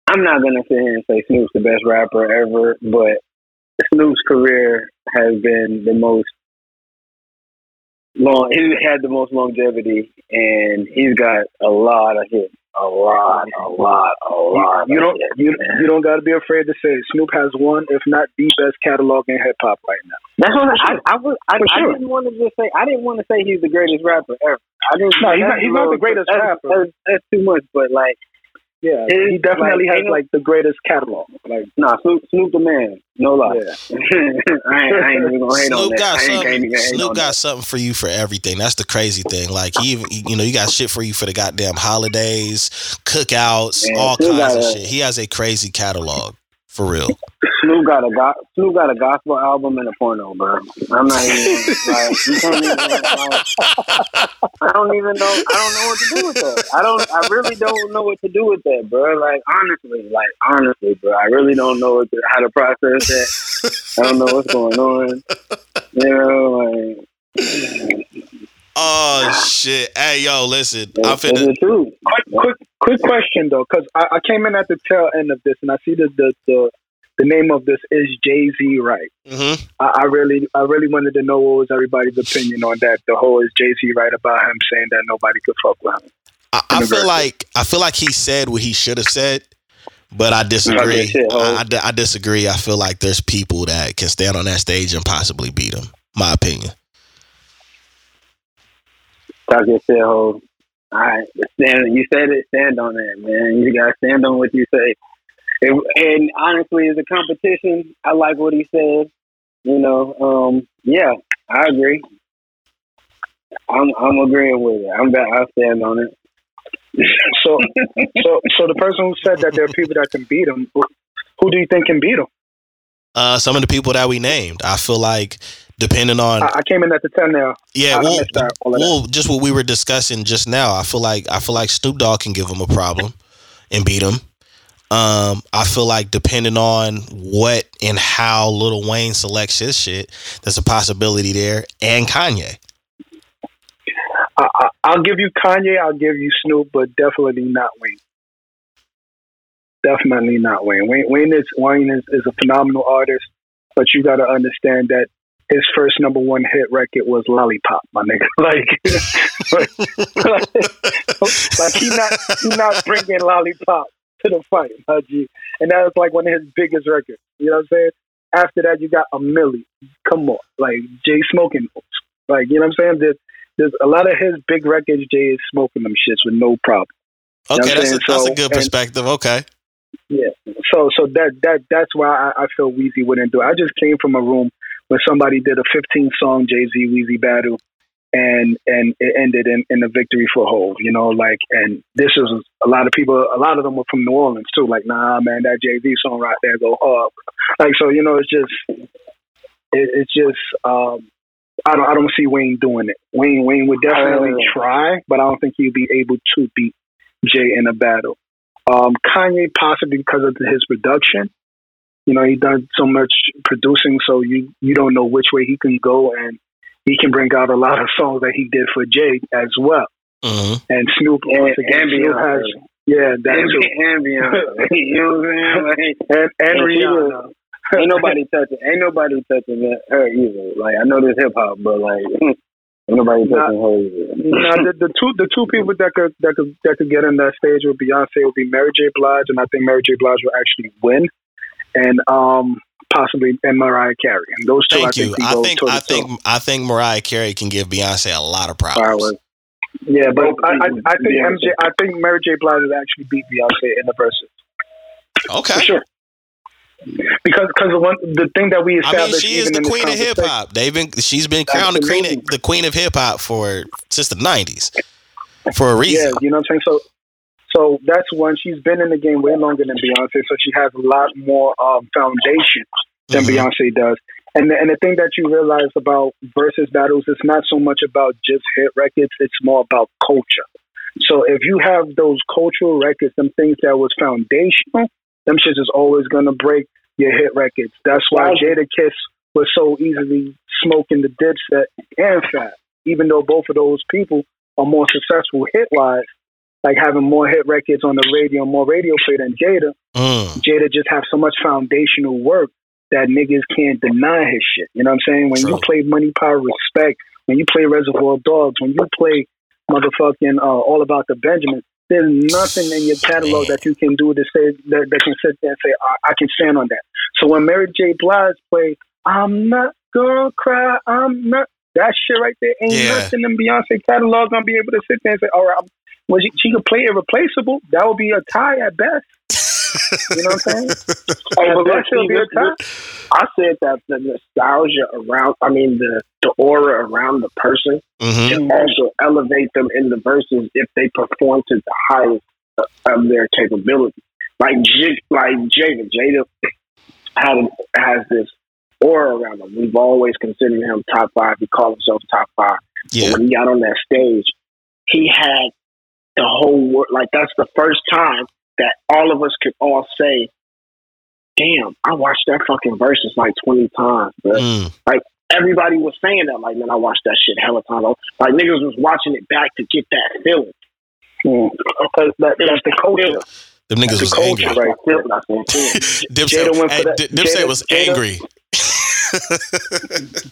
I'm not gonna sit here and say Snoop's the best rapper ever, but Snoop's career has been the most long. He had the most longevity, and he's got a lot of hits. A lot, a lot, a lot. You don't hits, you you don't got to be afraid to say. Snoop has one, if not the best catalog in hip hop right now. That's what I, I was. I, I sure. didn't want to just say. I didn't want to say he's the greatest rapper ever. I didn't. No, he's not- he's not the greatest that's, rapper. That's, that's too much. But like, Yeah, His, he definitely like, has like the greatest catalog. Like, nah, Snoop, Snoop the man. No lie. yeah, [laughs] I, ain't, I ain't even gonna hate on Snoop that. got I ain't, something. can't even hate Snoop got that. something for you for everything. That's the crazy thing. Like he even, you know, you got shit for you for the goddamn holidays, cookouts, Man, all Snoop kinds of a- shit. He has a crazy catalog for real. Snoop got a go- Snoop got a gospel album and a porno, bro. I'm not even like you can't even. Like, I don't even know. I don't know what to do with that. I don't. I really don't know what to do with that, bro. Like honestly, like honestly, bro. I really don't know to, how to process that. I don't know what's going on. You know, like Oh shit! Hey yo, listen, I'm it's, it's finna. the truth. quick, quick, quick question though, because I, I came in at the tail end of this, and I see that the the the name of this is Jay Z, right? Mhm. I, I really, I really wanted to know what was everybody's opinion on that. The whole is Jay Z right about him saying that nobody could fuck with him. I, I feel like I feel like he said what he should have said, but I disagree. I, I I disagree. I feel like there's people that can stand on that stage and possibly beat him. My opinion. Talk your shit, ho. All right, stand. You said it. Stand on that, man. You gotta stand on what you say. And, and honestly, as a competition, I like what he said. You know, um, yeah, I agree. I'm I'm agreeing with it. I'm back. I stand on it. [laughs] So, so, so the person who said that there are people that can beat him, who, who do you think can beat him? Uh, some of the people that we named, I feel like depending on I, I came in at the ten now. yeah, I, I well, missed that, all of that. well, just what we were discussing just now. I feel like I feel like Snoop Dogg can give him a problem and beat him. Um, I feel like depending on what and how Lil Wayne selects his shit, there's a possibility there, and Kanye. I, I, I'll give you Kanye. I'll give you Snoop, but definitely not Wayne. Definitely not Wayne. Wayne, Wayne is Wayne is, is a phenomenal artist, but you got to understand that his first number one hit record was Lollipop, my nigga. Like, [laughs] like, like he not he not bringing Lollipop to the fight, my G. And that was like one of his biggest records. You know what I'm saying? After that, you got a Milli. Come on, like Jay smoking, like you know what I'm saying? There's, there's a lot of his big records. Jay is smoking them shits with no problem. You know Okay, that's a, that's a So, good and- perspective. Okay. Yeah. So so that that that's why I, I feel Weezy wouldn't do. it. I just came from a room where somebody did a 15 song Jay Z Weezy battle, and and it ended in, in a victory for Hove. You know, like, and this is a lot of people. A lot of them were from New Orleans too. Like, nah, man, that Jay Z song right there go up. Like, so you know, it's just, it, it's just. um I don't, I don't see Wayne doing it. Wayne, Wayne would definitely Uh. try, but I don't think he'd be able to beat Jay in a battle. Um, Kanye possibly because of his production. You know, he done so much producing, so you you don't know which way he can go, and he can bring out a lot of songs that he did for Jay as well. hmm And Snoop, And- once again, and Snoop has yeah, that too, and [laughs] [laughs] you know what I'm saying? Like, and, and And Rihanna. ain't nobody touching. Ain't nobody touching that- her either. Like I know this hip hop, but like [laughs] ain't nobody Nah. touching her either. now the, the two the two people that could that could that could get in that stage with Beyonce would be Mary J. Blige, and I think Mary J. Blige will actually win, and um possibly and Mariah Carey. And those two, Thank I you. think, I think. I think I think Mariah Carey can give Beyonce a lot of problems. Yeah, but I, I, I think MJ, I think Mary J. Blige would actually beat Beyonce in the verses Okay. For sure. because because the one the thing that we established, I mean, she is the queen of hip hop. They've been she's been crowned the queen of, the queen of hip hop for since the nineties for a reason. Yeah, you know what I'm saying. So so that's one. She's been in the game way longer than Beyonce, so she has a lot more um, foundation than Mhm. Beyonce does. And the, and the thing that you realize about versus battles, it's not so much about just hit records; it's more about culture. So if you have those cultural records, them things that was foundational, them shits is always gonna break your hit records. That's why. Jada Kiss was so easily smoking the Dipset and Fab, even though both of those people are more successful hit wise, like having more hit records on the radio, more radio play than Jada. Mm. Jada just have so much foundational work that niggas can't deny his shit. You know what I'm saying? When you play Money, Power, Respect, when you play Reservoir Dogs, when you play motherfucking uh, All About the Benjamins, there's nothing in your catalog Man. that you can do to say that, that can sit there and say I, I can stand on that. So when Mary J. Blige play, I'm not gonna cry, I'm not. That shit right there ain't Yeah. nothing in Beyonce catalog gonna be able to sit there and say, all right, I'm, well, she, she could play irreplaceable. That would be a tie at best. You know what I'm saying? [laughs] Hey, but look, best, it'll see, be a tie. I said that the nostalgia around, I mean, the, the aura around the person hmm can also elevate them in the verses if they perform to the highest of their capability. Like, J- like Jada, Jada had, has this aura around him. We've always considered him top five. He called himself top five. Yeah. But when he got on that stage, he had the whole world. Like that's the first time that all of us could all say, "Damn, I watched that fucking verses like twenty times." Bro. Mm. Everybody was saying that, like, man, I watched that shit hella times. Like niggas was watching it back to get that feeling. Because that, that's the culture. Them niggas was the angry. culture right there. That's what I'm saying. [laughs] Dipset, went for hey, that- Di- Dipset was Jada- angry.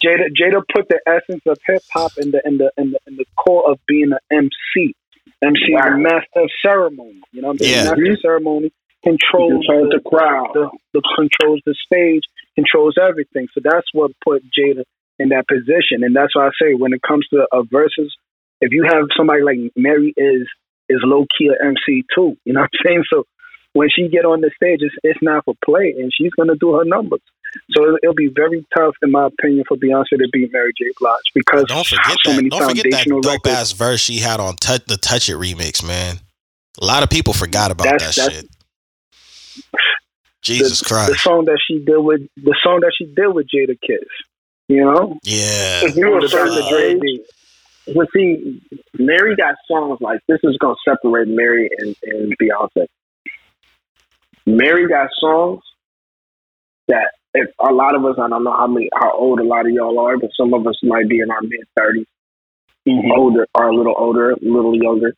Jada Jada put the essence of hip hop in the in the in the in the core of being an MC. MC is a master of ceremony. You know what I'm saying? Yeah. Master of mm-hmm. ceremony controls Controls the, the crowd. the, the controls the stage, controls everything. So that's what put Jada in that position. And that's why I say when it comes to a versus, if you have somebody like Mary is is low key a MC too. You know what I'm saying? So when she get on the stage, it's, it's not for play, and she's gonna do her numbers. So it'll, it'll be very tough, in my opinion, for Beyonce to beat Mary J. Blige because Don't she forget so that. many Don't forget that dope records. ass verse she had on touch, the Touch It remix, man. A lot of people forgot about That's- that that's- shit. Jesus the Christ. song that she did with the song that she did with Jadakiss. You know, Yeah. If you were Shout to Uh, Dre D. But see, Mary got songs like this is gonna separate Mary and, and Beyonce. Mary got songs that if a lot of us, I don't know how many how old a lot of y'all are, but some of us might be in our mid 30s mm-hmm. older or a little older, a little younger.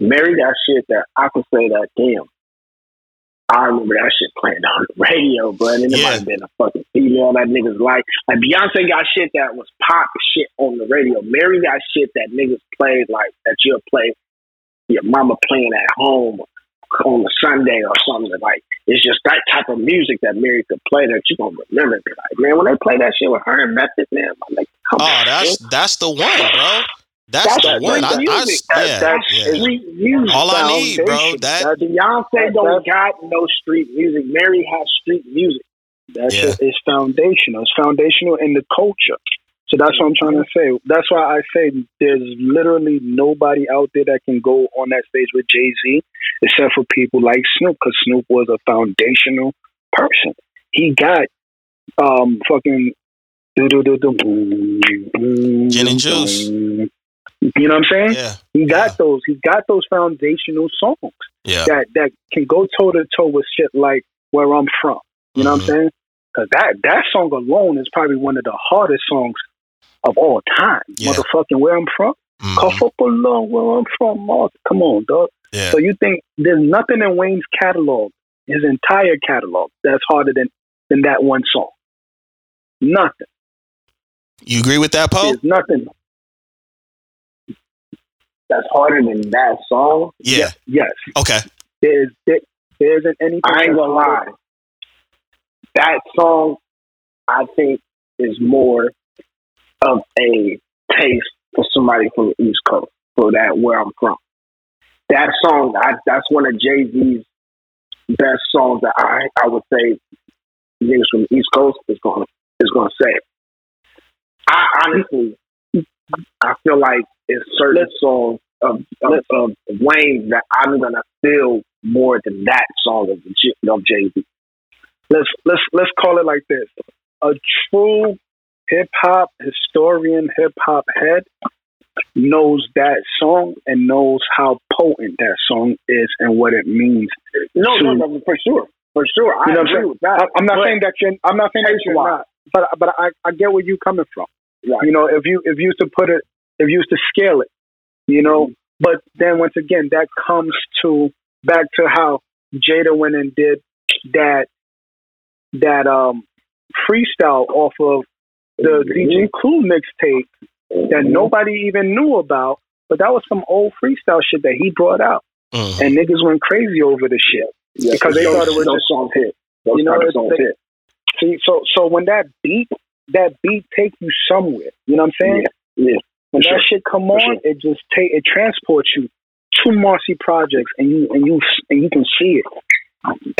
Mary got shit that I could say that damn. I remember that shit playing on the radio, but and it Yeah. might have been a fucking female that niggas like. Like Beyonce got shit that was pop shit on the radio. Mary got shit that niggas played like that you'll play your mama playing at home on a Sunday or something. Like it's just that type of music that Mary could play that you gonna remember. Like, man, when they play that shit with her and Method Man, I'm like, come Oh, on, that's man. that's the one, bro. That's, That's the the one. I, I, music. yeah, That's yeah. music. All I need, bro. That That- Beyonce don't got no street music. Mary has street music. That Yeah. shit is foundational. It's foundational in the culture. So that's what I'm trying to say. That's why I say there's literally nobody out there that can go on that stage with Jay Z except for people like Snoop, because Snoop was a foundational person. He got um fucking Gin and juice. You know what I'm saying? Yeah. He got Yeah. those. He got those foundational songs Yeah. that that can go toe to toe with shit like where I'm from. You know Mhm. what I'm saying? Because that that song alone is probably one of the hardest songs of all time. Yeah. Motherfucking where I'm from, Mhm. cough up along where I'm from. Mark. Come on, dog. Yeah. So you think there's nothing in Wayne's catalog, his entire catalog, that's harder than than that one song? Nothing. You agree with that, Poe? There's nothing. That's harder than that song. Yeah. Yes. Okay. There's there, there isn't anything. I ain't that's gonna lie. That song, I think, is more of a taste for somebody from the East Coast, for that where I'm from. That song, I, that's one of Jay Z's best songs that I I would say niggas from the East Coast is gonna is gonna say. I honestly, I feel like it's certain songs of of, of Wayne that I'm gonna feel more than that song of of Jay Z. let's let's let's call it like this: a true hip hop historian, hip hop head knows that song and knows how potent that song is and what it means. No, no, to- no, for sure, for sure. I You know agree with that. I, I'm not But- saying that you're. I'm not saying that you're not. But but I I get where you're coming from. Right. You know, if you if you used to put it, if you used to scale it, you know. Mm-hmm. But then once again, that comes to back to how Jada went and did that that um freestyle off of the. DJ Clue mixtape that Mhm. nobody even knew about. But that was some old freestyle shit that he brought out, Mhm. and niggas went crazy over the shit. Yeah, because they those, thought it was just- songs hit. Those You know, it's songs hit. See, so so when that beat that beat take you somewhere, you know what I'm saying? Yeah, yeah. When for that sure. shit come For on, sure. it just take it transports you to Marcy Projects, and you and you and you can see it.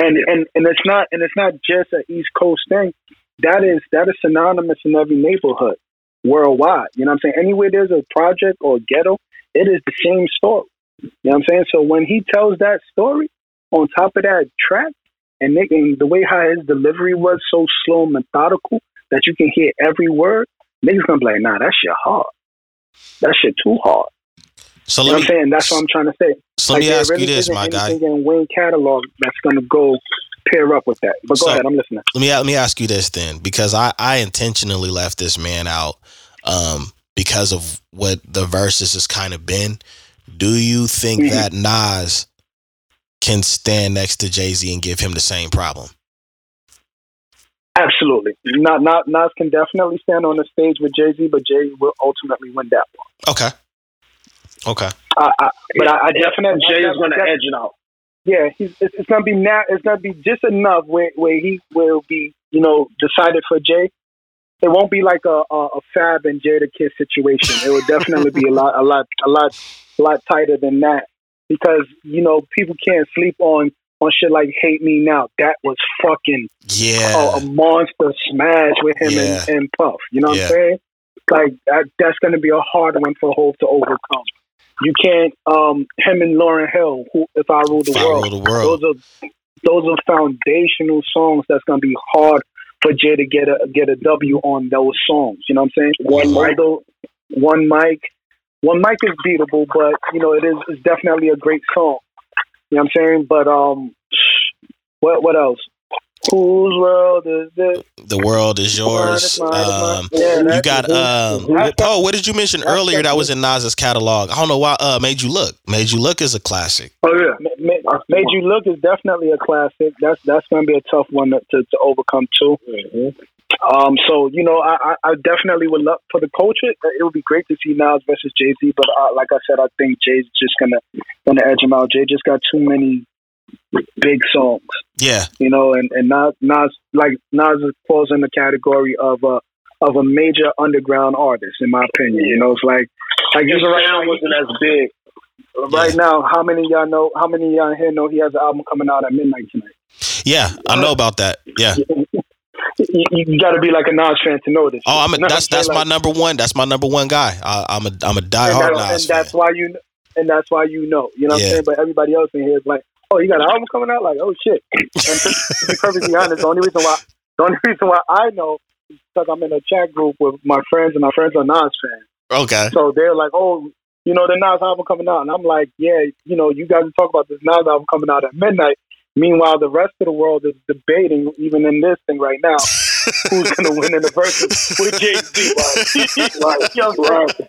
And and and it's not and it's not just an East Coast thing. That is that is synonymous in every neighborhood worldwide. You know what I'm saying? Anywhere there's a project or a ghetto, it is the same story. You know what I'm saying? So when he tells that story on top of that track, and, they, and the way how his delivery was so slow and methodical that you can hear every word, niggas gonna be like, nah, that shit hard. That shit too hard. So You know what I'm saying? That's what I'm trying to say. so let me ask really you this, my guy. in Wayne catalog that's gonna go pair up with that. But go So- ahead, I'm listening. let me let me ask you this then, because I I intentionally left this man out, um, because of what the verses has kind of been. Do you think Mhm. that Nas can stand next to Jay Z and give him the same problem? Absolutely. Not not Nas can definitely stand on the stage with Jay Z, but Jay will ultimately win that one. Okay. Okay. I, I, but I, I definitely Jay I is going to edge it out. Yeah, he's, it's, it's gonna be now. It's gonna be just enough where where he will be, you know, decided for Jay. It won't be like a, a, a Fab and Jada Kiss situation. It will definitely be a lot, a lot, a lot, a lot tighter than that because you know people can't sleep on on shit like "Hate Me Now." That was fucking Yeah. a, a monster smash with him Yeah. and, and Puff. You know what Yeah. I'm saying? Like that, that's going to be a hard one for Hov to overcome. You can't um him and Lauryn Hill, who if I rule the I world. rule the world. Those are those are foundational songs that's going to be hard for Jay to get a get a W on those songs. You know what I'm saying? One mic. One mic, one mic is beatable, but you know it is it's definitely a great song. You know what I'm saying? But um, what what else? Whose world is this? The world is yours. Mine. Um, Yeah, you got um. Poe, what did you mention earlier that was in Nas's catalog? I don't know why. Uh, made you look. Made you look is a classic. Oh, yeah. Ma- ma- Made You Look is definitely a classic. That's that's going to be a tough one to, to, to overcome too. Um, so you know, I, I, I definitely would love for the culture. uh, It would be great to see Nas versus Jay Z, but uh, like I said, I think Jay's just gonna gonna edge him out. Jay just got too many big songs, Yeah. you know, and and Nas, Nas like Nas falls in the category of a of a major underground artist, in my opinion. You know, it's like like His right now, sound wasn't as big. right now, how many of y'all know? How many of y'all here know he has an album coming out at midnight tonight? Yeah. I know about that. Yeah. [laughs] you, you got to be like a Nas fan to know this. Oh, I'm a, that's that's my number one. That's my number one guy. I, I'm a I'm a and, diehard that- Nas and that's why you and that's why you know. You know what Yeah. I'm saying? But everybody else in here is like, oh, you got an album coming out? Like, oh shit. And [laughs] to, to be perfectly honest, the only reason why the only reason why I know is because I'm in a chat group with my friends, and my friends are Nas fans. Okay. So they're like, oh, you know, the Nas album coming out. And I'm like, yeah, you know, you guys talk about this Nas album coming out at midnight. Meanwhile, the rest of the world is debating, even in this thing right now, [laughs] who's going to win in the verses with Jay Z. Like, [laughs] like, you know what I'm saying?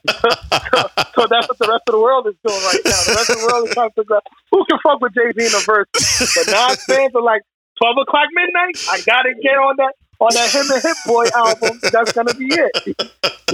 So that's what the rest of the world is doing right now. The rest of the world is trying to figure out who can fuck with Jay Z in the verse. But Nas fans are like, 12 o'clock midnight, I got to get on that on that Him and Hit Boy album. That's going to be it. You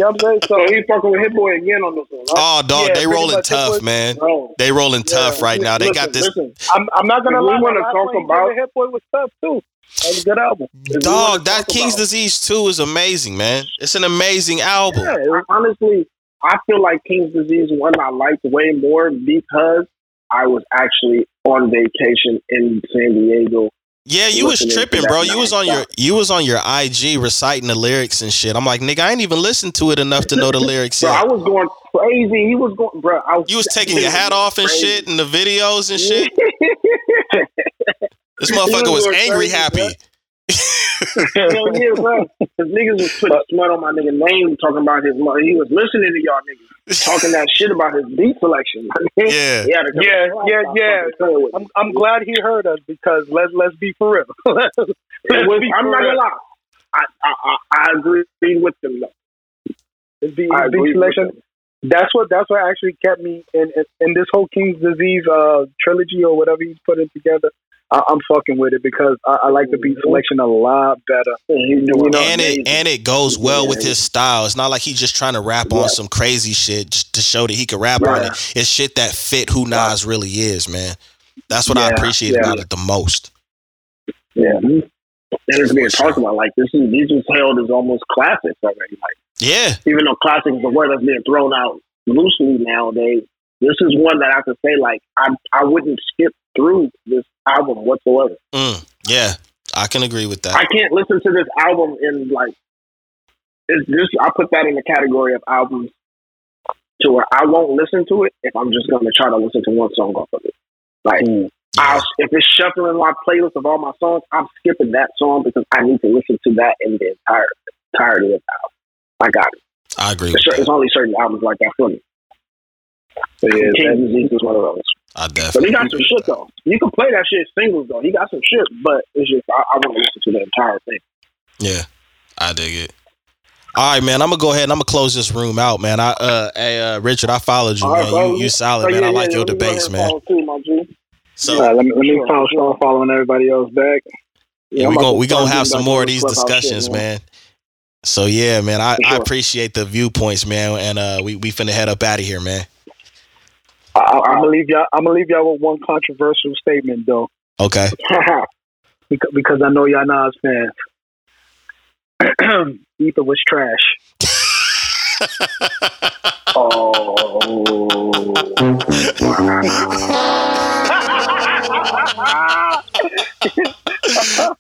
know what I'm saying? So So he's fucking with Hit Boy again on this one, right? Oh, dog, Yeah, they rolling tough, man. Bro, They rolling tough right now. They got this Listen, I'm, I'm not gonna If we lie. wanna the last talk one he did about- with Hit Boy was tough too. That good album. dog. That King's about- Disease Two is amazing, man. It's an amazing album. Yeah, honestly, I feel like King's Disease one I liked way more because I was actually on vacation in San Diego. Yeah, you was tripping, bro. You was on your you was on your IG reciting the lyrics and shit. I'm like, nigga, I ain't even listened to it enough to know the lyrics Bro, I was going crazy. He was going, bro. I was, You was taking your hat off and crazy. shit in the videos and shit. [laughs] This motherfucker was was angry happy. [laughs] Hell yeah, bro. Cause niggas was putting smut on my nigga name, talking about his mother. He was listening to y'all niggas talking that shit about his beat selection. [laughs] Yeah. He had to come Yeah, yeah, yeah. fucking playing with me. I'm I'm glad he heard us because let's let's be for real. [laughs] let's was- be I'm for not real. gonna lie. I I I, I agree with them though. His beat, his beat selection. That's what that's what actually kept me in in, in this whole King's Disease uh trilogy or whatever he's putting together. I, I'm fucking with it because I, I like the beat selection a lot better. He's doing know, and amazing. it and it goes well with his style. It's not like he's just trying to rap on Right. some crazy shit just to show that he can rap on it. It's shit that fit who Nas really is, man. That's what I appreciate yeah. about it the most. Yeah. And it's being talked about like this is these was held as almost classics already. Like Yeah, even though classic is a word that's being thrown out loosely nowadays, this is one that I could say like I I wouldn't skip through this album whatsoever. mm, yeah, I can agree with that. I can't listen to this album in like it's this I put that in the category of albums to where I won't listen to it if I'm just gonna try to listen to one song off of it. Like Yeah. I'll, if it's shuffling my playlist of all my songs, I'm skipping that song because I need to listen to that in the entire entirety of the album. I got it. I agree with There's, cer- that. there's only certain albums like that for me. So yeah, King's Disease is one of those. I But he got some shit though. You can play that shit singles though. He got some shit, but it's just I, I want to listen to the entire thing. Yeah, I dig it. All right, man. I'm gonna go ahead and I'm gonna close this room out, man. I uh, hey, uh, Richard, I followed you, All right, man. bro. You you solid, Oh, man. yeah, I like yeah, your yeah, we go debates, man. Too. So All right, let me let me follow, sure. start following everybody else back. yeah, I'm we about gonna to we gonna have some more of these Clubhouse shit, discussions, man. man. So yeah, man. I, For I appreciate the viewpoints, man. And uh, we we finna head up out of here, man. I, I'm gonna leave y'all. I'm gonna leave y'all with one controversial statement though, Okay. [laughs] because, because I know y'all Nas fans. [clears throat] Ether was trash. [laughs] oh.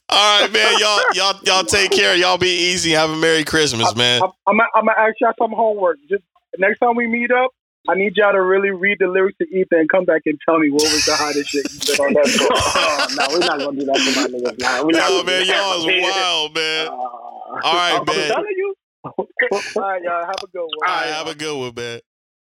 All right, man. Y'all y'all y'all take care. Y'all be easy. Have a merry Christmas, man. I'm, I'm, I'm gonna ask y'all some homework. Just next time we meet up, I need y'all to really read the lyrics to Ether and come back and tell me what was the hottest shit you said on that song. [laughs] oh, no, we're not gonna do that to my niggas. Nah, we're not No, gonna man. Y'all is wild, man. Uh, All right, I'm man. telling you. [laughs] All right, y'all have a good one. All right, have a good one, man.